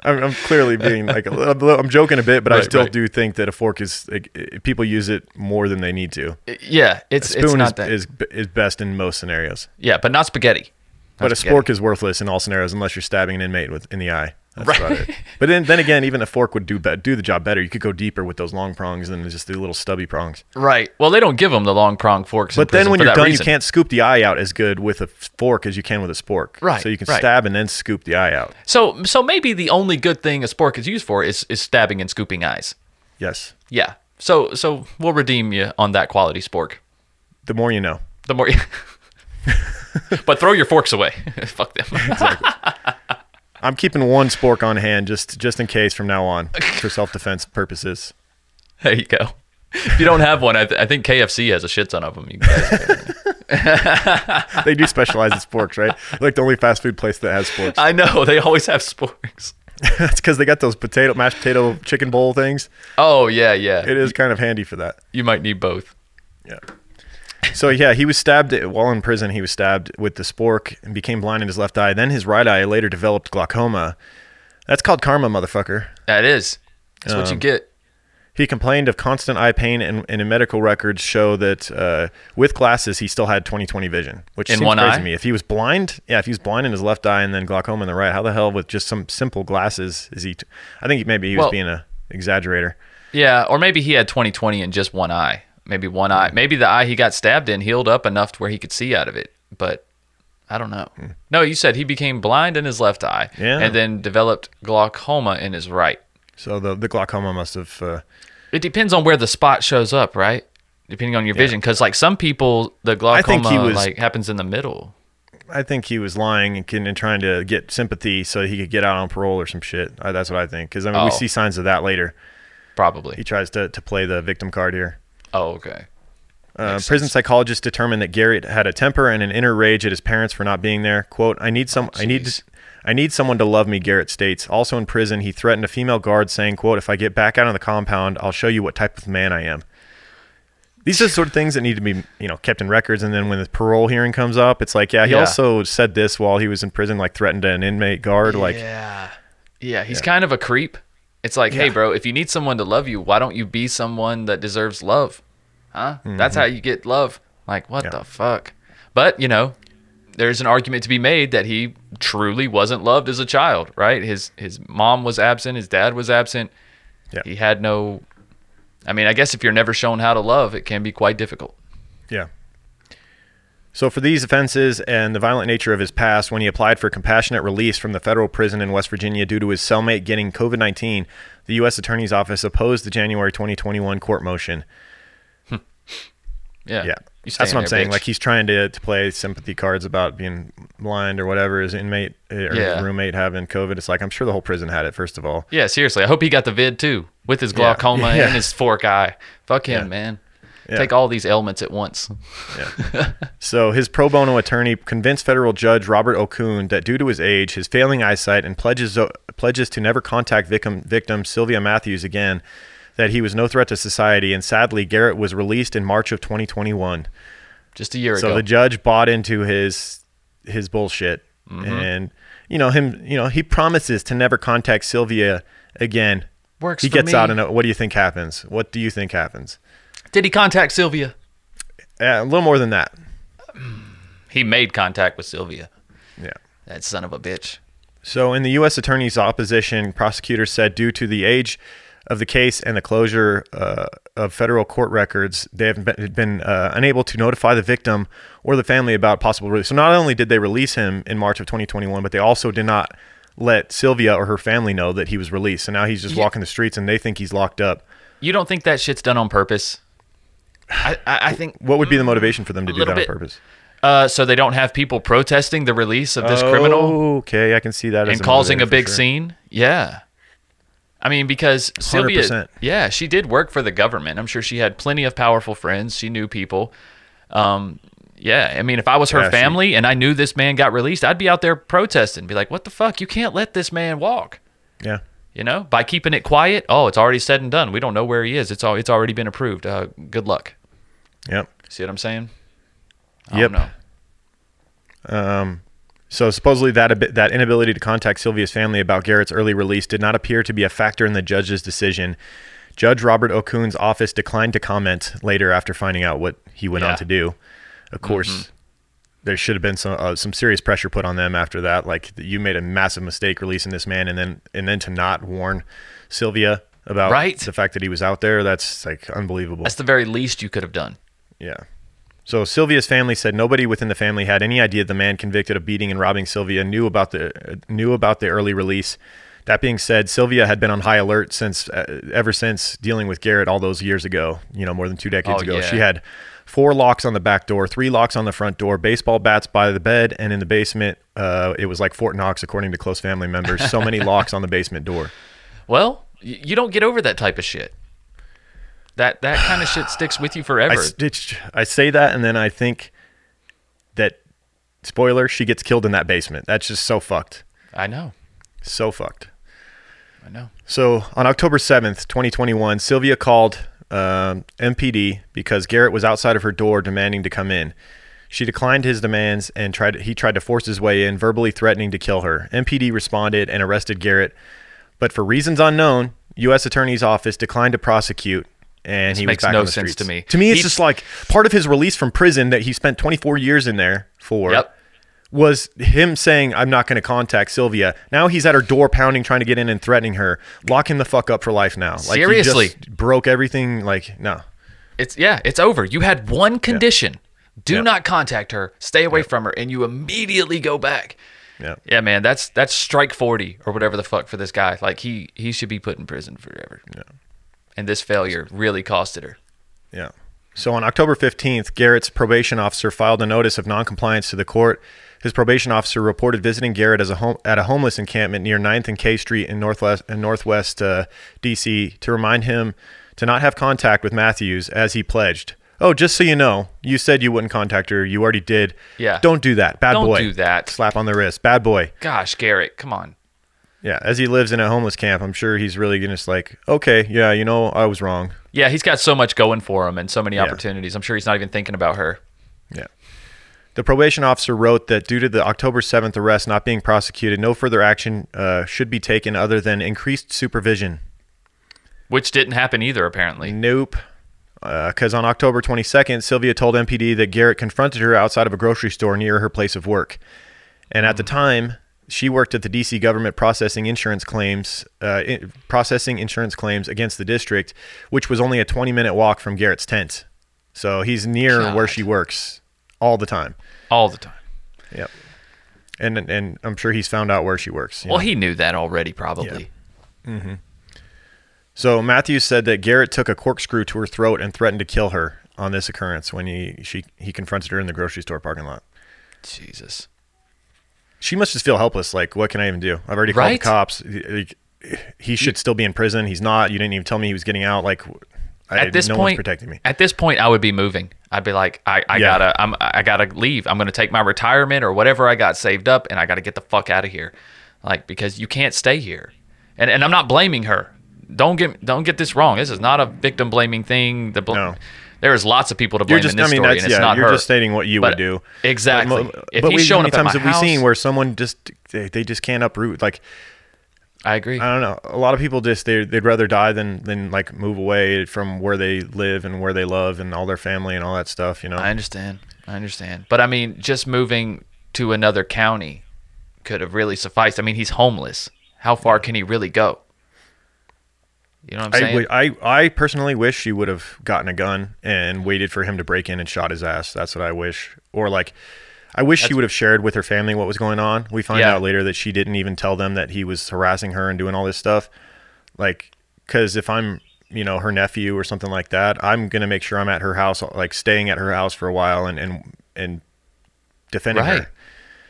*laughs* I'm, I'm, clearly being like I'm joking a bit, but right, I still right. do think that a fork is like, people use it more than they need to. Yeah, it's a spoon it's not is, that. is is best in most scenarios. Yeah, but not spaghetti. But a spork is worthless in all scenarios unless you're stabbing an inmate with in the eye. That's right. about it. But then, then again, even a fork would do be- do the job better. You could go deeper with those long prongs than just the little stubby prongs. Right. Well, they don't give them the long prong forks. But then when you're done, reason. you can't scoop the eye out as good with a fork as you can with a spork. Right. So you can right. stab and then scoop the eye out. So so maybe the only good thing a spork is used for is is stabbing and scooping eyes. Yes. Yeah. So so we'll redeem you on that quality spork. The more you know. The more. You *laughs* *laughs* but throw your forks away. *laughs* Fuck them. *laughs* Exactly. I'm keeping one spork on hand just just in case from now on for self defense purposes. There you go. If you don't have one, I, th- I think KFC has a shit ton of them. they do specialize in sporks, right? Like the only fast food place that has sporks. I know they always have sporks. That's because they got those potato mashed potato chicken bowl things. Oh yeah, yeah. It is kind of handy for that. You might need both. Yeah. So yeah, he was stabbed while in prison. He was stabbed with the spork and became blind in his left eye. Then his right eye later developed glaucoma. That's called karma, motherfucker. That is. That's um, what you um, get. He complained of constant eye pain, and, and medical records show that uh, with glasses he still had 20/20 vision, which in seems crazy eye? to me. If he was blind, yeah, if he was blind in his left eye and then glaucoma in the right, how the hell with just some simple glasses is he? T- I think maybe he was well, being a exaggerator. Yeah, or maybe he had 20/20 in just one eye maybe one eye, maybe the eye he got stabbed in healed up enough to where he could see out of it. But I don't know. Hmm. No, you said he became blind in his left eye, yeah. and then developed glaucoma in his right. So the the glaucoma must have. Uh... It depends on where the spot shows up, right? Depending on your vision, because like some people, the glaucoma was, like happens in the middle. I think he was lying and, and, trying to get sympathy so he could get out on parole or some shit. that's what I think. Because I mean, oh. we see signs of that later. Probably. He tries to, to play the victim card here. Oh, okay. Uh, prison sense. psychologists determined that Garrett had a temper and an inner rage at his parents for not being there. "Quote: I need some. Oh, I need. I need someone to love me." Garrett states. Also in prison, he threatened a female guard, saying, "Quote: If I get back out on the compound, I'll show you what type of man I am." These are the sort of things that need to be, you know, kept in records. And then when the parole hearing comes up, it's like, yeah, he yeah. also said this while he was in prison, like threatened an inmate guard. Like, yeah, yeah, he's yeah. kind of a creep. It's like, yeah. hey, bro, if you need someone to love you, why don't you be someone that deserves love? Huh? Mm-hmm. That's how you get love. Like, what yeah. the fuck? But, you know, there's an argument to be made that he truly wasn't loved as a child, right? His his mom was absent, his dad was absent. Yeah. He had no I mean, I guess if you're never shown how to love, it can be quite difficult. Yeah. So, for these offenses and the violent nature of his past, when he applied for compassionate release from the federal prison in West Virginia due to his cellmate getting COVID 19, the U.S. Attorney's Office opposed the January 2021 court motion. Yeah. Yeah. That's what I'm saying. Bitch. Like he's trying to, to play sympathy cards about being blind or whatever his inmate eh, or yeah. his roommate having COVID. It's like I'm sure the whole prison had it. First of all. Yeah, seriously. I hope he got the vid too with his glaucoma yeah. *laughs* Yeah. and his fork eye. Fuck him, man. Take all these ailments at once. Yeah. *laughs* so his pro bono attorney convinced federal judge Robert Okun that due to his age, his failing eyesight, and pledges pledges to never contact victim victim Sylvia Matthews again that he was no threat to society, and sadly, Garrett was released in March of 2021. Just a year so ago. So the judge bought into his his bullshit, mm-hmm. and you know him. You know he promises to never contact Sylvia again. Works. He gets me. out, and uh, what do you think happens? What do you think happens? Did he contact Sylvia? Yeah, a little more than that. He made contact with Sylvia. Yeah. That son of a bitch. So, in the U.S. Attorney's opposition, prosecutors said due to the age of the case and the closure uh, of federal court records, they have been, been uh, unable to notify the victim or the family about possible release. So not only did they release him in March of 2021, but they also did not let Sylvia or her family know that he was released. So now he's just yeah. walking the streets and they think he's locked up. You don't think that shit's done on purpose? I, I think. What would be the motivation for them to do that bit. on purpose? Uh, so they don't have people protesting the release of this oh, criminal. Okay, I can see that. And causing a big sure. scene. Yeah. I mean, because Sylvia, 100%. yeah, she did work for the government. I'm sure she had plenty of powerful friends. She knew people. Um, Yeah, I mean, if I was her yeah, family she, and I knew this man got released, I'd be out there protesting, be like, "What the fuck? You can't let this man walk." Yeah. You know, by keeping it quiet, oh, it's already said and done. We don't know where he is. It's all it's already been approved. Uh, good luck. Yep. See what I'm saying? I yep. Um, so supposedly that that inability to contact Sylvia's family about Garrett's early release did not appear to be a factor in the judge's decision. Judge Robert Okun's office declined to comment later after finding out what he went yeah. on to do. Of course, mm-hmm. There should have been some uh, some serious pressure put on them after that. Like you made a massive mistake releasing this man, and then and then to not warn Sylvia about right. the fact that he was out there. That's like unbelievable. That's the very least you could have done. Yeah. So Sylvia's family said nobody within the family had any idea the man convicted of beating and robbing Sylvia knew about the knew about the early release. That being said, Sylvia had been on high alert since uh, ever since dealing with Garrett all those years ago. You know, more than two decades oh, ago. Yeah. She had four locks on the back door, three locks on the front door, baseball bats by the bed, and in the basement, uh, it was like Fort Knox, according to close family members. So many *laughs* locks on the basement door. Well, you don't get over that type of shit. That that kind of shit *sighs* sticks with you forever. I, I say that, and then I think that spoiler, she gets killed in that basement. That's just so fucked. I know. So fucked. I know. So on October 7th, 2021, Sylvia called um, MPD because Garrett was outside of her door demanding to come in. She declined his demands and tried. He tried to force his way in, verbally threatening to kill her. MPD responded and arrested Garrett, but for reasons unknown, U.S. Attorney's Office declined to prosecute, and this he makes was back no on the sense streets. to me. To me, it's just like part of his release from prison that he spent 24 years in there for. Yep was him saying, I'm not going to contact Sylvia. Now he's at her door pounding, trying to get in and threatening her. Lock him the fuck up for life now. Like, Seriously. broke everything. Like, no. It's, yeah, it's over. You had one condition. Yeah. Do yeah. not contact her. Stay away from her. And you immediately go back. Yeah. Yeah, man, that's that's strike 40 or whatever the fuck for this guy. Like he he should be put in prison forever. Yeah. And this failure really costed her. Yeah. So on October 15th, Garrett's probation officer filed a notice of noncompliance to the court his probation officer reported visiting Garrett as a home, at a homeless encampment near 9th and K Street in Northwest, in Northwest uh, D.C. to remind him to not have contact with Matthews as he pledged. Oh, just so you know, you said you wouldn't contact her. You already did. Yeah. Don't do that. Bad Don't boy. Don't do that. Slap on the wrist. Bad boy. Gosh, Garrett, come on. Yeah, as he lives in a homeless camp, I'm sure he's really gonna just like, okay, yeah, you know, I was wrong. Yeah, he's got so much going for him and so many yeah. opportunities. I'm sure he's not even thinking about her. Yeah. The probation officer wrote that due to the October 7th arrest not being prosecuted, no further action uh, should be taken other than increased supervision. Which didn't happen either, apparently. Nope. Because uh, on October 22nd, Sylvia told MPD that Garrett confronted her outside of a grocery store near her place of work. And at the time, she worked at the DC government processing insurance claims, uh, in, processing insurance claims against the district, which was only a 20 minute walk from Garrett's tent. So he's near God. where she works all the time. All the time. Yep. And and I'm sure he's found out where she works. Well, know? he knew that already, probably. Yeah. Mm-hmm. So Matthews said that Garrett took a corkscrew to her throat and threatened to kill her on this occurrence when he she he confronted her in the grocery store parking lot. Jesus. She must just feel helpless. Like, what can I even do? I've already called right? the cops. He should still be in prison. He's not. You didn't even tell me he was getting out. Like, I, at this no point, protecting me. At this point, I would be moving. I'd be like, I, I yeah. gotta, I'm, I gotta leave. I'm gonna take my retirement or whatever I got saved up, and I gotta get the fuck out of here, like because you can't stay here. And and I'm not blaming her. Don't get don't get this wrong. This is not a victim blaming thing. The bl- no. There's lots of people to blame just, in this I mean, story, and it's yeah, not you're her. just stating what you but would do. Exactly. But, if but he's we, many up times at my have house, we seen where someone just they, they just can't uproot like I agree. I don't know. A lot of people just they they'd rather die than than like move away from where they live and where they love and all their family and all that stuff. You know. I understand. I understand. But I mean, just moving to another county could have really sufficed. I mean, he's homeless. How far can he really go? You know what I'm saying? I, I, I personally wish she would have gotten a gun and waited for him to break in and shot his ass. That's what I wish. Or like I wish That's, she would have shared with her family what was going on. We find yeah. out later that she didn't even tell them that he was harassing her and doing all this stuff. Like, because if I'm, you know, her nephew or something like that, I'm gonna make sure I'm at her house, like staying at her house for a while and and and defending right. her.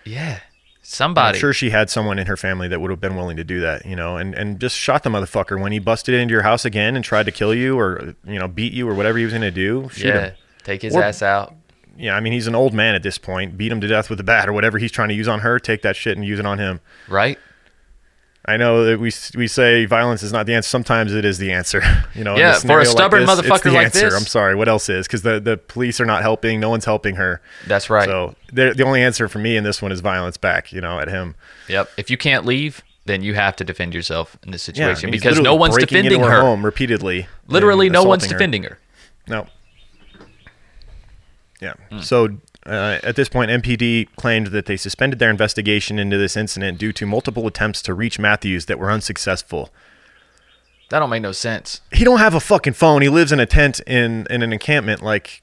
Yeah, somebody. And I'm sure she had someone in her family that would have been willing to do that, you know, and and just shot the motherfucker when he busted into your house again and tried to kill you or you know beat you or whatever he was gonna do. Shoot yeah, him. take his or, ass out yeah, I mean, he's an old man at this point. Beat him to death with a bat or whatever he's trying to use on her. Take that shit and use it on him. Right. I know that we we say violence is not the answer. Sometimes it is the answer. *laughs* You know, yeah, for a stubborn like this, motherfucker like answer. this. I'm sorry. What else is? Because the the police are not helping. No one's helping her. That's right. So the only answer for me in this one is violence back. You know, at him. Yep. If you can't leave, then you have to defend yourself in this situation yeah, I mean, because no one's defending her. home repeatedly. Literally, no one's defending her. No. Yeah. Mm. So uh, at this point, MPD claimed that they suspended their investigation into this incident due to multiple attempts to reach Matthews that were unsuccessful. That don't make no sense. He don't have a fucking phone. He lives in a tent in in an encampment. Like,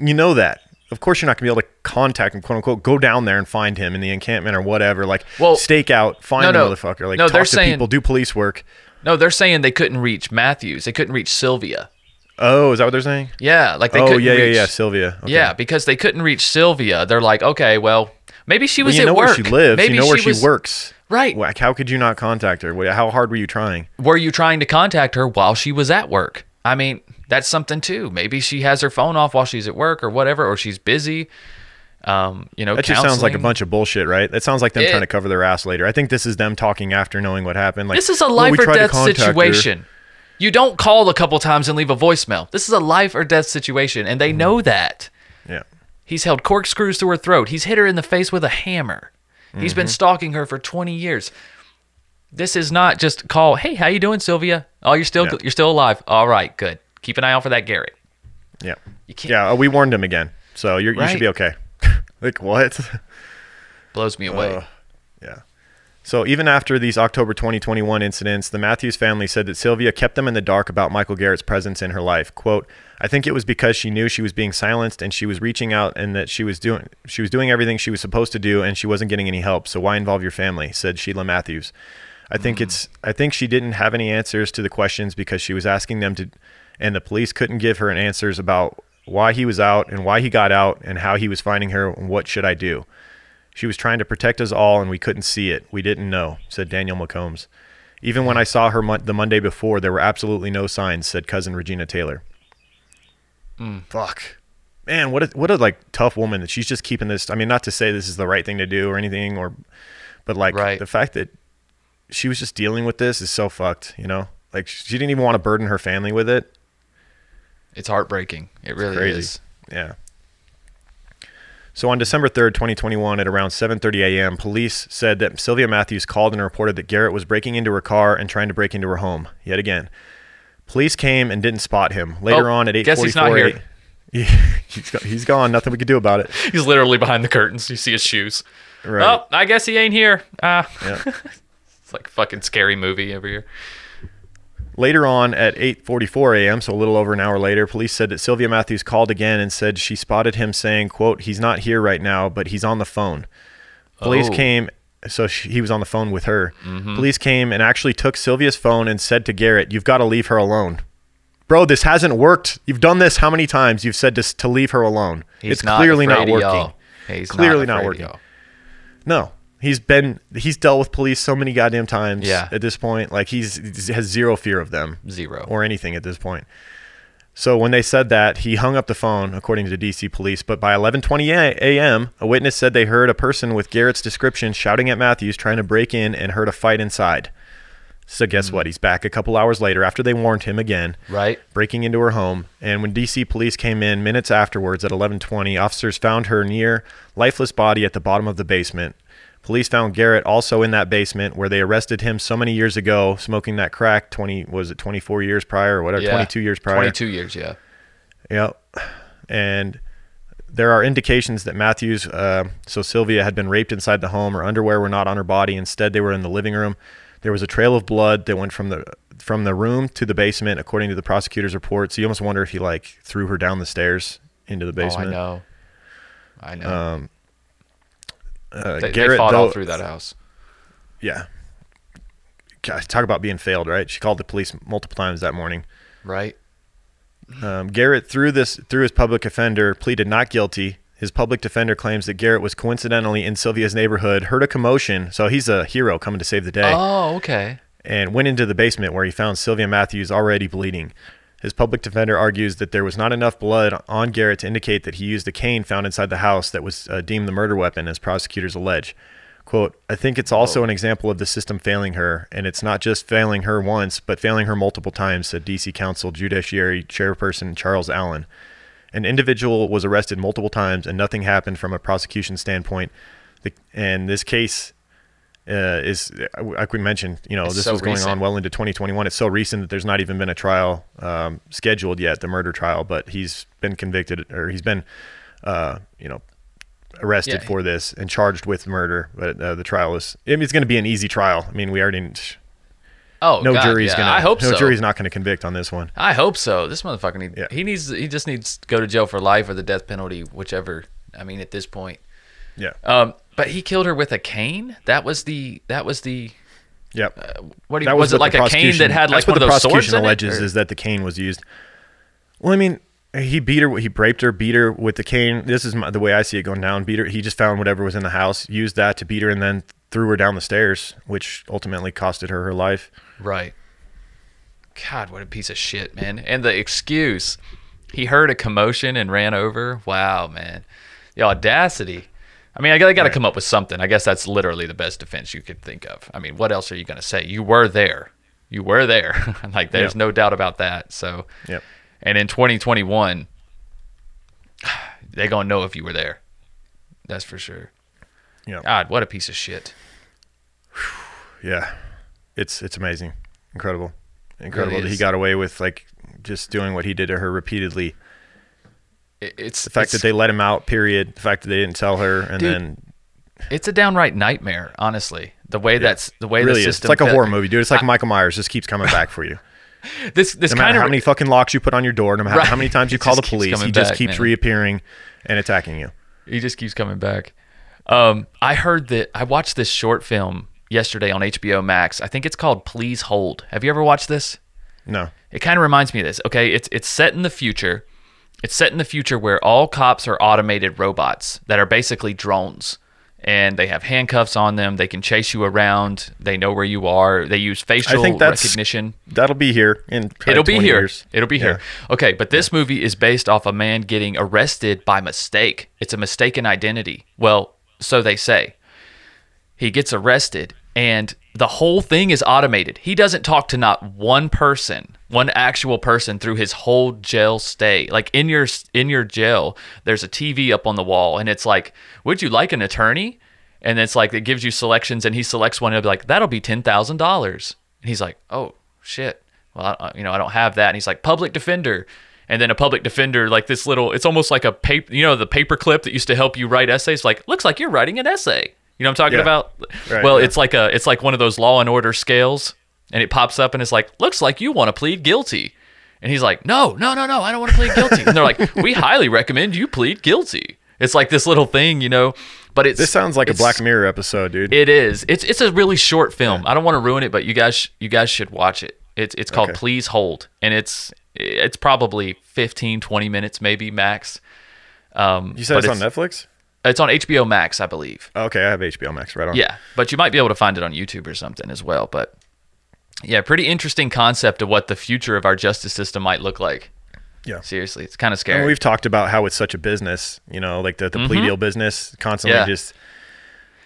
you know that. Of course, you're not gonna be able to contact him, quote unquote. Go down there and find him in the encampment or whatever. Like, well, stake out, find no, the no. motherfucker. Like, no, talk they're to saying, people, do police work. No, they're saying they couldn't reach Matthews. They couldn't reach Sylvia. Oh, is that what they're saying? Yeah, like they oh, couldn't yeah, reach, yeah, yeah, yeah. Sylvia. Okay. Yeah, because they couldn't reach Sylvia. They're like, okay, well, maybe she was well, you know at work. where she lives. Maybe you know where she, was, works. Right. Like, how could you not contact her? How hard were you trying? Were you trying to contact her while she was at work? I mean, that's something too. Maybe she has her phone off while she's at work or whatever, or she's busy. Um, you know, that just sounds like a bunch of bullshit, right? That sounds like them it, trying to cover their ass later. I think this is them talking after knowing what happened. Like this is a life well, or death situation. Her. You don't call a couple times and leave a voicemail. This is a life or death situation, and they know that. Yeah. He's held corkscrews to her throat. He's hit her in the face with a hammer. He's mm-hmm. been stalking her for 20 years. This is not just call, "Hey, how you doing, Sylvia? Oh, you're still yeah. you're still alive. All right, good. Keep an eye out for that Garrett." Yeah. You can't. Yeah, we warned him again. So you right. you should be okay. *laughs* like what? Blows me away. Uh, yeah. So even after these October 2021 incidents, the Matthews family said that Sylvia kept them in the dark about Michael Garrett's presence in her life. Quote, I think it was because she knew she was being silenced and she was reaching out and that she was doing she was doing everything she was supposed to do and she wasn't getting any help. So why involve your family? said Sheila Matthews. I think mm. it's I think she didn't have any answers to the questions because she was asking them to and the police couldn't give her answers about why he was out and why he got out and how he was finding her and what should I do. She was trying to protect us all, and we couldn't see it. We didn't know," said Daniel McCombs. Even when I saw her the Monday before, there were absolutely no signs," said cousin Regina Taylor. Mm. Fuck, man, what a what a like tough woman that she's just keeping this. I mean, not to say this is the right thing to do or anything, or, but like right. the fact that she was just dealing with this is so fucked. You know, like she didn't even want to burden her family with it. It's heartbreaking. It really is. Yeah. So on December 3rd, 2021, at around 7:30 a.m., police said that Sylvia Matthews called and reported that Garrett was breaking into her car and trying to break into her home. Yet again, police came and didn't spot him. Later oh, on at 8:44, guess he's not here. *laughs* he's, he's gone. Nothing we could do about it. *laughs* He's literally behind the curtains. You see his shoes. Right. Oh, I guess he ain't here. Ah. Yeah. *laughs* it's like fucking scary movie over here. Later on at 8:44 a.m., so a little over an hour later, police said that Sylvia Matthews called again and said she spotted him saying, "quote He's not here right now, but he's on the phone." Police oh. came, so she, he was on the phone with her. Mm-hmm. Police came and actually took Sylvia's phone and said to Garrett, "You've got to leave her alone." Bro, this hasn't worked. You've done this how many times? You've said to, to leave her alone. He's it's not clearly not working. He's clearly not, not working. No, He's been he's dealt with police so many goddamn times. Yeah. At this point, like he's he has zero fear of them. Zero. Or anything at this point. So when they said that, he hung up the phone, according to DC police. But by 11:20 a.m., a witness said they heard a person with Garrett's description shouting at Matthews, trying to break in, and heard a fight inside. So guess mm what? He's back a couple hours later after they warned him again. Right. Breaking into her home, and when DC police came in minutes afterwards at 11:20, officers found her near lifeless body at the bottom of the basement. Police found Garrett also in that basement where they arrested him so many years ago, smoking that crack. Twenty was it twenty four years prior or whatever? Yeah. Twenty two years prior. Twenty two years, yeah. Yep. And there are indications that Matthews, uh, so Sylvia had been raped inside the home. Her underwear were not on her body. Instead, they were in the living room. There was a trail of blood that went from the from the room to the basement, according to the prosecutor's report. So you almost wonder if he like threw her down the stairs into the basement. Oh, I know. I know. Um, uh, they, Garrett, they fought all through that house. Yeah. Talk about being failed, right? She called the police multiple times that morning. Right. Um, Garrett, through this, through his public offender, pleaded not guilty. His public defender claims that Garrett was coincidentally in Sylvia's neighborhood, heard a commotion, so he's a hero coming to save the day. Oh, okay. And went into the basement where he found Sylvia Matthews already bleeding. His public defender argues that there was not enough blood on Garrett to indicate that he used a cane found inside the house that was uh, deemed the murder weapon, as prosecutors allege. Quote, I think it's also an example of the system failing her, and it's not just failing her once, but failing her multiple times, said DC Council Judiciary Chairperson Charles Allen. An individual was arrested multiple times, and nothing happened from a prosecution standpoint. The, and this case uh, is, like we mentioned, you know, It's this so was going recent. on well into 2021. It's so recent that there's not even been a trial um, scheduled yet, the murder trial, but he's been convicted or he's been, uh, you know, arrested Yeah. for this and charged with murder. But uh, the trial is, I mean, it's going to be an easy trial. I mean, we already, Oh, no God, jury's yeah. going to, I hope no so. jury's not going to convict on this one. I hope so. This motherfucker need, Yeah. he needs he just needs to go to jail for life or the death penalty, whichever. I mean, at this point. Yeah. Um, but he killed her with a cane. That was the that was the Yep. Uh, what do you, that was, it like a cane that had like one what of the those swords prosecution in alleges it? is that the cane was used. Well, I mean, he beat her. He raped her, beat her with the cane. This is my, the way I see it going down. Beat her. He just found whatever was in the house, used that to beat her, and then threw her down the stairs, which ultimately costed her her life. Right. God, what a piece of shit, man. And the excuse, he heard a commotion and ran over. Wow, man. The audacity. I mean, I got, got to Right. come up with something. I guess that's literally the best defense you could think of. I mean, what else are you going to say? You were there. You were there. *laughs* like, there's Yep. no doubt about that. So, Yep. and in 2021, they going to know if you were there. That's for sure. Yep. God, what a piece of shit. *sighs* Yeah. It's it's amazing, incredible, incredible Really that he got away with like just doing what he did to her repeatedly. It- It's The fact that they let him out, period. The fact that they didn't tell her, and Dude, then it's a downright nightmare, honestly. The way that's the way really the is. system It's like a horror movie, dude. It's like Michael Myers just keeps coming back for you. *laughs* This this No matter kind of how many fucking locks you put on your door, no matter Right. how many times you *laughs* call the police, he just back, keeps man. reappearing and attacking you. he just keeps coming back. Um, I heard that I watched this short film yesterday on HBO Max. I think it's called Please Hold. Have you ever watched this? No. It kind of reminds me of this. Okay, it's it's set in the future. It's set in the future where all cops are automated robots that are basically drones. And they have handcuffs on them. They can chase you around. They know where you are. They use facial recognition. That'll be here in It'll be here. years. It'll be here. Okay, but this movie is based off a man getting arrested by mistake. It's a mistaken identity. Well, so they say. He gets arrested and the whole thing is automated. He doesn't talk to not one person, one actual person through his whole jail stay. Like in your in your jail, there's a TV up on the wall and it's like, "Would you like an attorney?" And it's like it gives you selections and he selects one and it'll be like, "That'll be $10,000." And he's like, "Oh, shit." Well, I, you know, I don't have that. And he's like, "Public defender." And then a public defender, like this little, it's almost like a paper, you know, the paper clip that used to help you write essays. Like, looks like you're writing an essay. You know what I'm talking Yeah. about? Right, well, yeah. it's like a, it's like one of those Law and Order scales, and it pops up and it's like, looks like you want to plead guilty. And he's like, no, no, no, no, I don't want to plead guilty. and they're like, *laughs* we highly recommend you plead guilty. It's like this little thing, you know, but it's This sounds like a Black Mirror episode, dude. It is. It's it's a really short film. I don't want to ruin it, but you guys you guys should watch it. It's it's called Okay. Please Hold, and it's it's probably 15, 20 minutes maybe max. Um, you said but it's, on Netflix? It's on HBO Max, I believe. Okay, I have HBO Max right on. Yeah, but you might be able to find it on YouTube or something as well. But yeah, pretty interesting concept of what the future of our justice system might look like. Yeah. Seriously, it's kind of And scary. we've talked about how it's such a business, you know, like the, the plea deal business constantly Mm-hmm. Yeah. just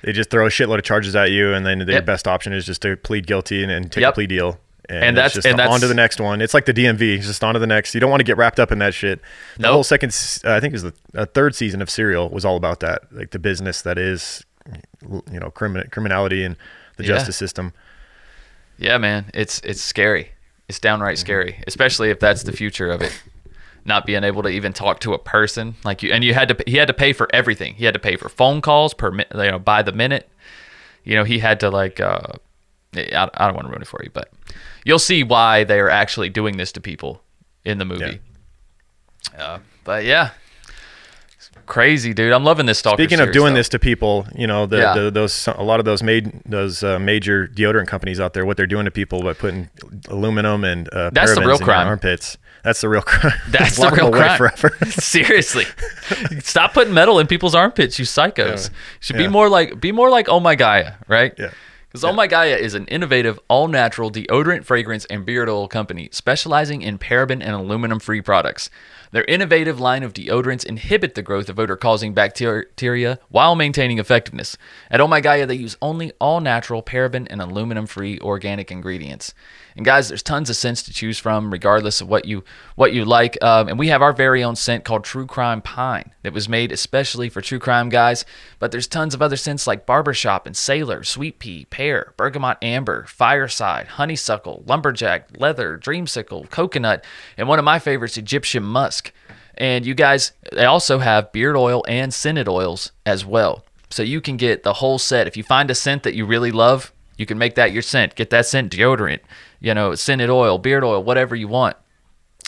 they just throw a shitload of charges at you and then their Yep. best option is just to plead guilty and, and take Yep. a plea deal. And, And that's- just and that's- on to the next one. It's like the DMV, it's just on to the next. You don't want to get wrapped up in that shit. The Nope. whole second, uh, I think it was the uh, third season of Serial was all about that, like the business that is, you know, crimin- criminality and the Yeah. justice system. Yeah, man, it's it's scary. It's downright Mm-hmm. scary, especially if that's the future of it. Not being able to even talk to a person like you, and you had to he had to pay for everything. He had to pay for phone calls per you know by the minute. You know, he had to like uh, I, I don't want to ruin it for you, but you'll see why they are actually doing this to people in the movie. Uh, but yeah, crazy, dude. I'm loving this stalker. Speaking of doing this to people, you know, the, Yeah. the those a lot of those made those uh, major deodorant companies out there, what they're doing to people by putting aluminum and uh, That's the real in crime. armpits. That's the real crime. That's *laughs* the real crime. Forever. *laughs* *laughs* Seriously, stop putting metal in people's armpits, you psychos. Yeah. Should be more like be more like oh my Gaia, right? Yeah. Because yeah. Oh My Gaia is an innovative, all natural deodorant, fragrance, and beard oil company specializing in paraben and aluminum free products. Their innovative line of deodorants inhibit the growth of odor causing bacteria while maintaining effectiveness. At Oh My Gaia, they use only all natural, paraben, and aluminum free organic ingredients. And guys, there's tons of scents to choose from, regardless of what you what you like. Um, and we have our very own scent called True Crime Pine that was made especially for true crime guys. But there's tons of other scents like Barbershop and Sailor, Sweet Pea, Pear, Bergamot Amber, Fireside, Honeysuckle, Lumberjack, Leather, Dreamsicle, Coconut, and one of my favorites, Egyptian Musk. And you guys, they also have beard oil and scented oils as well. So you can get the whole set. If you find a scent that you really love, you can make that your scent. Get that scent deodorant you know, scented oil, beard oil, whatever you want.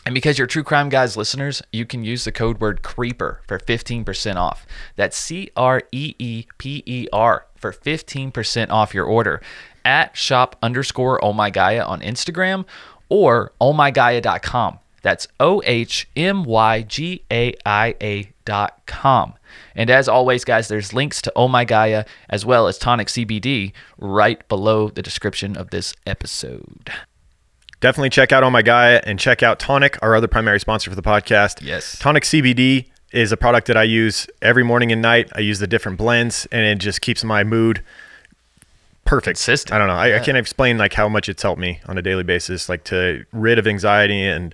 And because you're True Crime Guys listeners, you can use the code word CREEPER for 15% off. That's C R E E P E R for 15% off your order at shop underscore oh my Gaia on Instagram or ohmygaia.com. That's O H M Y G A I A dot com. And as always, guys, there's links to Oh My Gaia as well as Tonic CBD right below the description of this episode. Definitely check out Oh My Gaia and check out Tonic, our other primary sponsor for the podcast. Yes. Tonic CBD is a product that I use every morning and night. I use the different blends and it just keeps my mood perfect. Consistent. I don't know. I, yeah. I can't explain like how much it's helped me on a daily basis, like to rid of anxiety and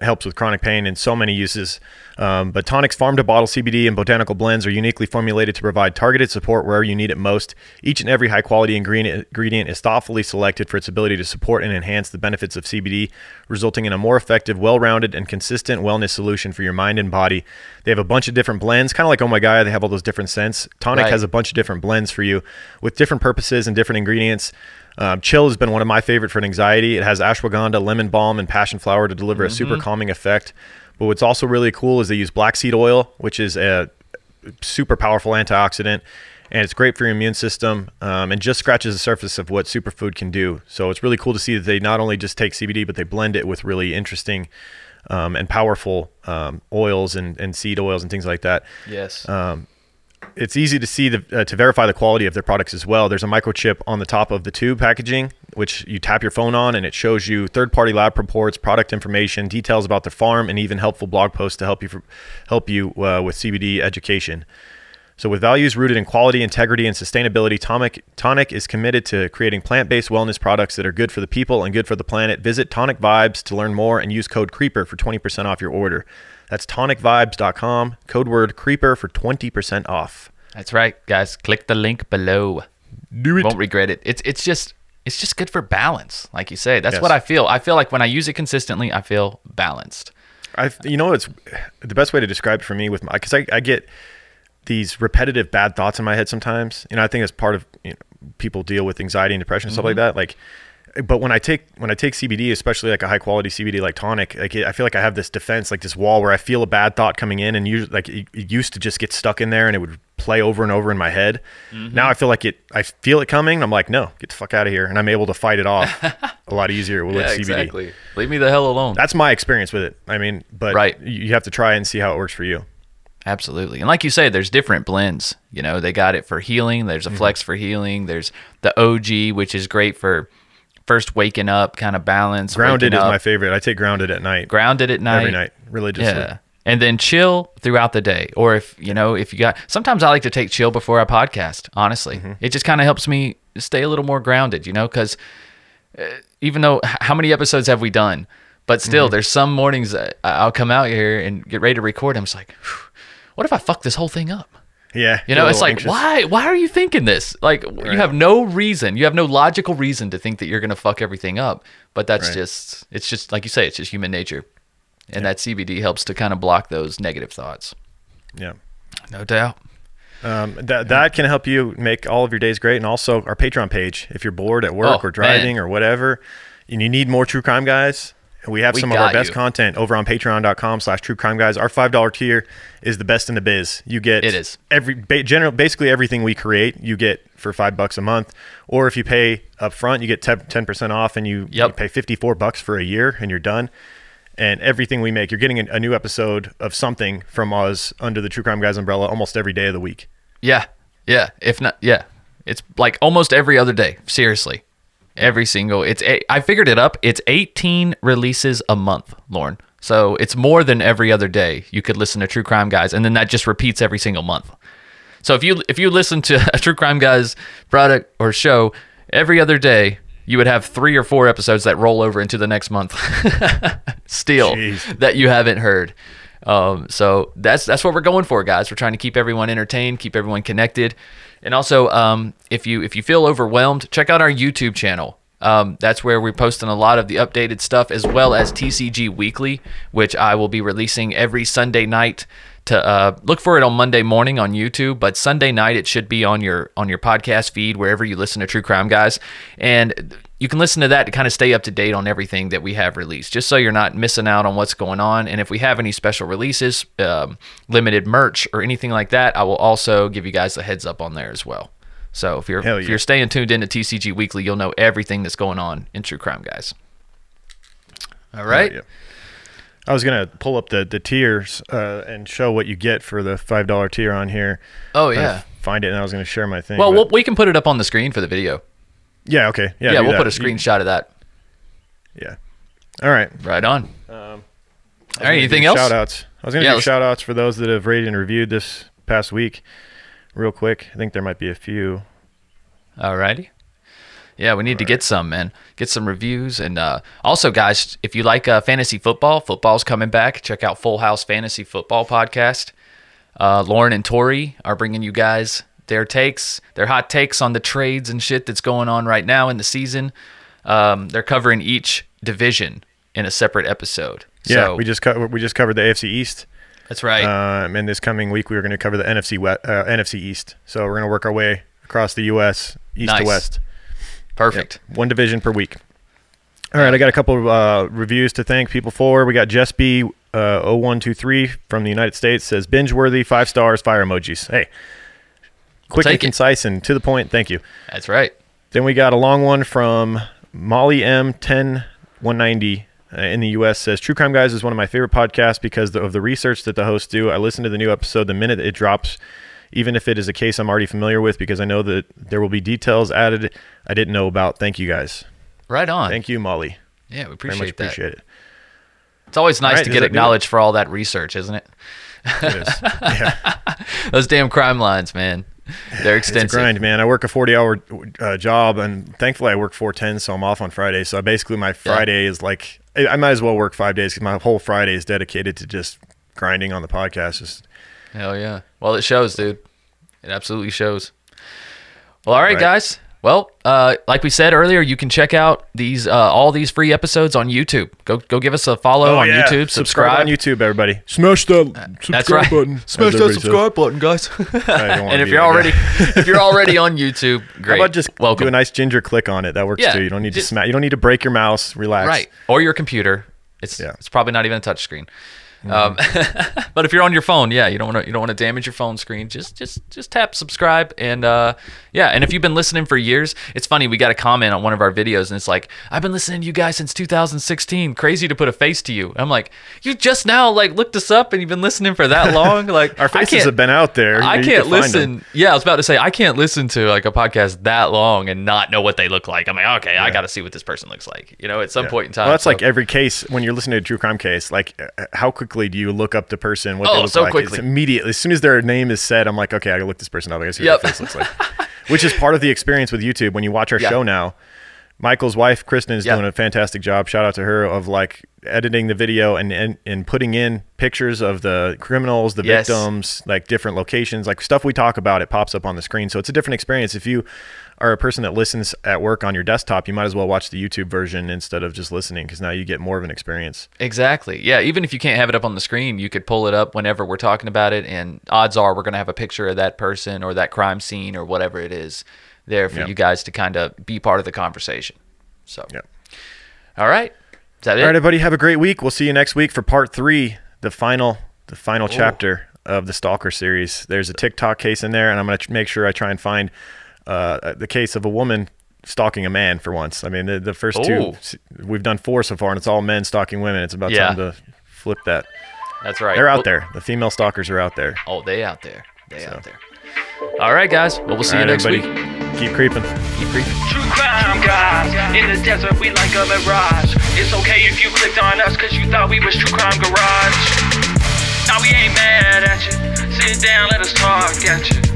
helps with chronic pain in so many uses. Um, but Tonic's farm to bottle CBD and botanical blends are uniquely formulated to provide targeted support wherever you need it most. Each and every high quality ingredient, ingredient is thoughtfully selected for its ability to support and enhance the benefits of CBD, resulting in a more effective, well rounded, and consistent wellness solution for your mind and body. They have a bunch of different blends, kind of like Oh My Gaia, they have all those different scents. Tonic right. has a bunch of different blends for you with different purposes and different ingredients. Um, chill has been one of my favorite for anxiety. It has ashwagandha, lemon balm, and passion flower to deliver mm-hmm. a super mm-hmm. calming effect. But what's also really cool is they use black seed oil, which is a super powerful antioxidant, and it's great for your immune system um, and just scratches the surface of what superfood can do. So it's really cool to see that they not only just take CBD, but they blend it with really interesting um, and powerful um, oils and, and seed oils and things like that. Yes. Um, it's easy to see the, uh, to verify the quality of their products as well. There's a microchip on the top of the tube packaging, which you tap your phone on, and it shows you third-party lab reports, product information, details about the farm, and even helpful blog posts to help you for, help you uh, with CBD education. So, with values rooted in quality, integrity, and sustainability, Tonic, Tonic is committed to creating plant based wellness products that are good for the people and good for the planet. Visit Tonic Vibes to learn more and use code CREEPER for 20% off your order. That's tonicvibes.com, code word CREEPER for 20% off. That's right, guys. Click the link below. Do it. Won't regret it. It's, it's just. It's just good for balance, like you say. That's yes. what I feel. I feel like when I use it consistently, I feel balanced. I, you know, it's the best way to describe it for me with my, because I, I get these repetitive bad thoughts in my head sometimes. You know, I think as part of you know, people deal with anxiety and depression and mm-hmm. stuff like mm-hmm. that. Like, but when I take when I take CBD, especially like a high quality CBD like tonic, like I feel like I have this defense, like this wall where I feel a bad thought coming in, and usually like it, used to just get stuck in there and it would play over and over in my head. Mm-hmm. Now I feel like it, I feel it coming. I'm like, no, get the fuck out of here, and I'm able to fight it off *laughs* a lot easier with yeah, CBD. Exactly. Leave me the hell alone. That's my experience with it. I mean, but right. you have to try and see how it works for you. Absolutely. And like you say, there's different blends. You know, they got it for healing. There's a mm-hmm. flex for healing. There's the OG, which is great for first waking up, kind of balance. Grounded is my favorite. I take grounded at night. Grounded at night. Every night, religiously. Yeah. And then chill throughout the day. Or if, you know, if you got, sometimes I like to take chill before I podcast, honestly. Mm-hmm. It just kind of helps me stay a little more grounded, you know, because uh, even though, how many episodes have we done? But still, mm-hmm. there's some mornings I'll come out here and get ready to record. I'm just like, what if I fuck this whole thing up? Yeah. You know, it's like, anxious. why why are you thinking this? Like right. you have no reason. You have no logical reason to think that you're gonna fuck everything up. But that's right. just it's just like you say, it's just human nature. And yeah. that CBD helps to kind of block those negative thoughts. Yeah. No doubt. Um, that that can help you make all of your days great, and also our Patreon page. If you're bored at work oh, or driving man. or whatever, and you need more true crime guys, we have we some of our best you. content over on patreon.com slash true crime guys. Our $5 tier is the best in the biz. You get it is every ba- general, basically everything we create, you get for five bucks a month. Or if you pay up front, you get 10% off and you, yep. you pay 54 bucks for a year and you're done. And everything we make, you're getting a, a new episode of something from us under the True Crime Guys umbrella almost every day of the week. Yeah. Yeah. If not, yeah. It's like almost every other day. Seriously, every single. It's I figured it up. It's 18 releases a month, Lauren. So it's more than every other day you could listen to True Crime Guys, and then that just repeats every single month. So if you if you listen to *laughs* a True Crime Guys product or show every other day, you would have three or four episodes that roll over into the next month *laughs* still Jeez. that you haven't heard. Um, so that's that's what we're going for, guys. We're trying to keep everyone entertained, keep everyone connected, and also um, if you if you feel overwhelmed, check out our YouTube channel. Um, that's where we're posting a lot of the updated stuff, as well as TCG Weekly, which I will be releasing every Sunday night. To uh, look for it on Monday morning on YouTube, but Sunday night it should be on your on your podcast feed wherever you listen to True Crime Guys. And you can listen to that to kind of stay up to date on everything that we have released, just so you're not missing out on what's going on. And if we have any special releases, um, limited merch, or anything like that, I will also give you guys a heads up on there as well. So if you're yeah. if you're staying tuned into TCG Weekly, you'll know everything that's going on in True Crime, guys. All right. I was gonna pull up the the tiers uh, and show what you get for the five dollar tier on here. Oh yeah. Find it, and I was gonna share my thing. Well, we can put it up on the screen for the video. Yeah. Okay. Yeah. Yeah. We'll that. put a screenshot of that. Yeah. All right. Right on. Um, all right. Anything else? Shout outs. I was going to yeah, do shout outs for those that have rated and reviewed this past week, real quick. I think there might be a few. All righty. Yeah, we need all to right. get some, man. Get some reviews. And uh, also, guys, if you like uh, fantasy football, football's coming back. Check out Full House Fantasy Football Podcast. Uh, Lauren and Tori are bringing you guys their takes, their hot takes on the trades and shit that's going on right now in the season. Um, they're covering each division in a separate episode. Yeah, so, we just co- we just covered the AFC East. That's right. Um, and this coming week we are going to cover the NFC West, uh, NFC East. So we're going to work our way across the U.S. East nice. to West. Perfect. Yep. One division per week. All right, I got a couple of uh, reviews to thank people for. We got Jess B. Uh, 0123 from the United States says binge worthy, five stars, fire emojis. Hey, quick and concise and to the point. Thank you. That's right. Then we got a long one from Molly M. 10190 uh, in the U.S. says True Crime Guys is one of my favorite podcasts because of the research that the hosts do. I listen to the new episode the minute it drops, even if it is a case I'm already familiar with, because I know that there will be details added I didn't know about. Thank you guys. Right on. Thank you, Molly. Yeah, we appreciate Very much that. Appreciate it. It's always nice right, to get acknowledged for all that research, isn't it? It is. *laughs* Yeah. Those damn crime lines, man. They're extensive. It's a grind, man. I work a 40 hour uh, job, and thankfully I work 410, so I'm off on Friday. So basically, my Friday yeah. is like, I might as well work five days because my whole Friday is dedicated to just grinding on the podcast. Just Hell yeah. Well, it shows, dude. It absolutely shows. Well, all right, all right. guys. Well, uh, like we said earlier, you can check out these uh, all these free episodes on YouTube. Go go give us a follow oh, on yeah. YouTube. Subscribe. subscribe. on YouTube, everybody. Smash that subscribe That's right. button. Smash that subscribe says. button, guys. *laughs* and if you're already if you're already on *laughs* YouTube, great. How about just Welcome. do a nice ginger click on it? That works yeah, too. You don't need just, to smash. You don't need to break your mouse. Relax. Right. Or your computer. It's yeah. it's probably not even a touch screen. Um, *laughs* but if you're on your phone, yeah, you don't want to you don't want to damage your phone screen. Just just just tap subscribe and uh, yeah. And if you've been listening for years, it's funny. We got a comment on one of our videos and it's like, I've been listening to you guys since 2016. Crazy to put a face to you. I'm like, you just now like looked us up and you've been listening for that long. *laughs* Like our faces have been out there. I can't listen. Yeah, I was about to say I can't listen to like a podcast that long and not know what they look like. I'm like, okay, yeah. I got to see what this person looks like. You know, at some yeah. point in time. Well, that's so. like every case when you're listening to a true crime case. Like, uh, how quickly do you look up the person? What oh, they look so like? quickly. It's immediately, as soon as their name is said, I'm like, okay, I gotta look this person up. I what yep. their face looks like. *laughs* Which is part of the experience with YouTube. When you watch our show now, Michael's wife, Kristen, is doing a fantastic job. Shout out to her of like editing the video and, and, and putting in pictures of the criminals, the yes. victims, like different locations, like stuff we talk about. It pops up on the screen, so it's a different experience. If you are a person that listens at work on your desktop, you might as well watch the YouTube version instead of just listening because now you get more of an experience. Exactly. Yeah. Even if you can't have it up on the screen, you could pull it up whenever we're talking about it, and odds are we're going to have a picture of that person or that crime scene or whatever it is there for you guys to kind of be part of the conversation. So, yeah. All right. Is that it? All right, everybody. Have a great week. We'll see you next week for part three, the final, the final Ooh. chapter of the Stalker series. There's a TikTok case in there, and I'm going to make sure I try and find uh, the case of a woman stalking a man for once. I mean, the, the first Ooh. two, we've done four so far, and it's all men stalking women. It's about yeah. time to flip that. That's right. They're out well, there. The female stalkers are out there. Oh, they out there. They so. out there. All right, guys. Well, we'll see all you right, next everybody. week. Keep creeping. Keep creeping. True crime guys. In the desert, we like a mirage. It's okay if you clicked on us because you thought we was True Crime Garage. Now we ain't mad at you. Sit down, let us talk at you.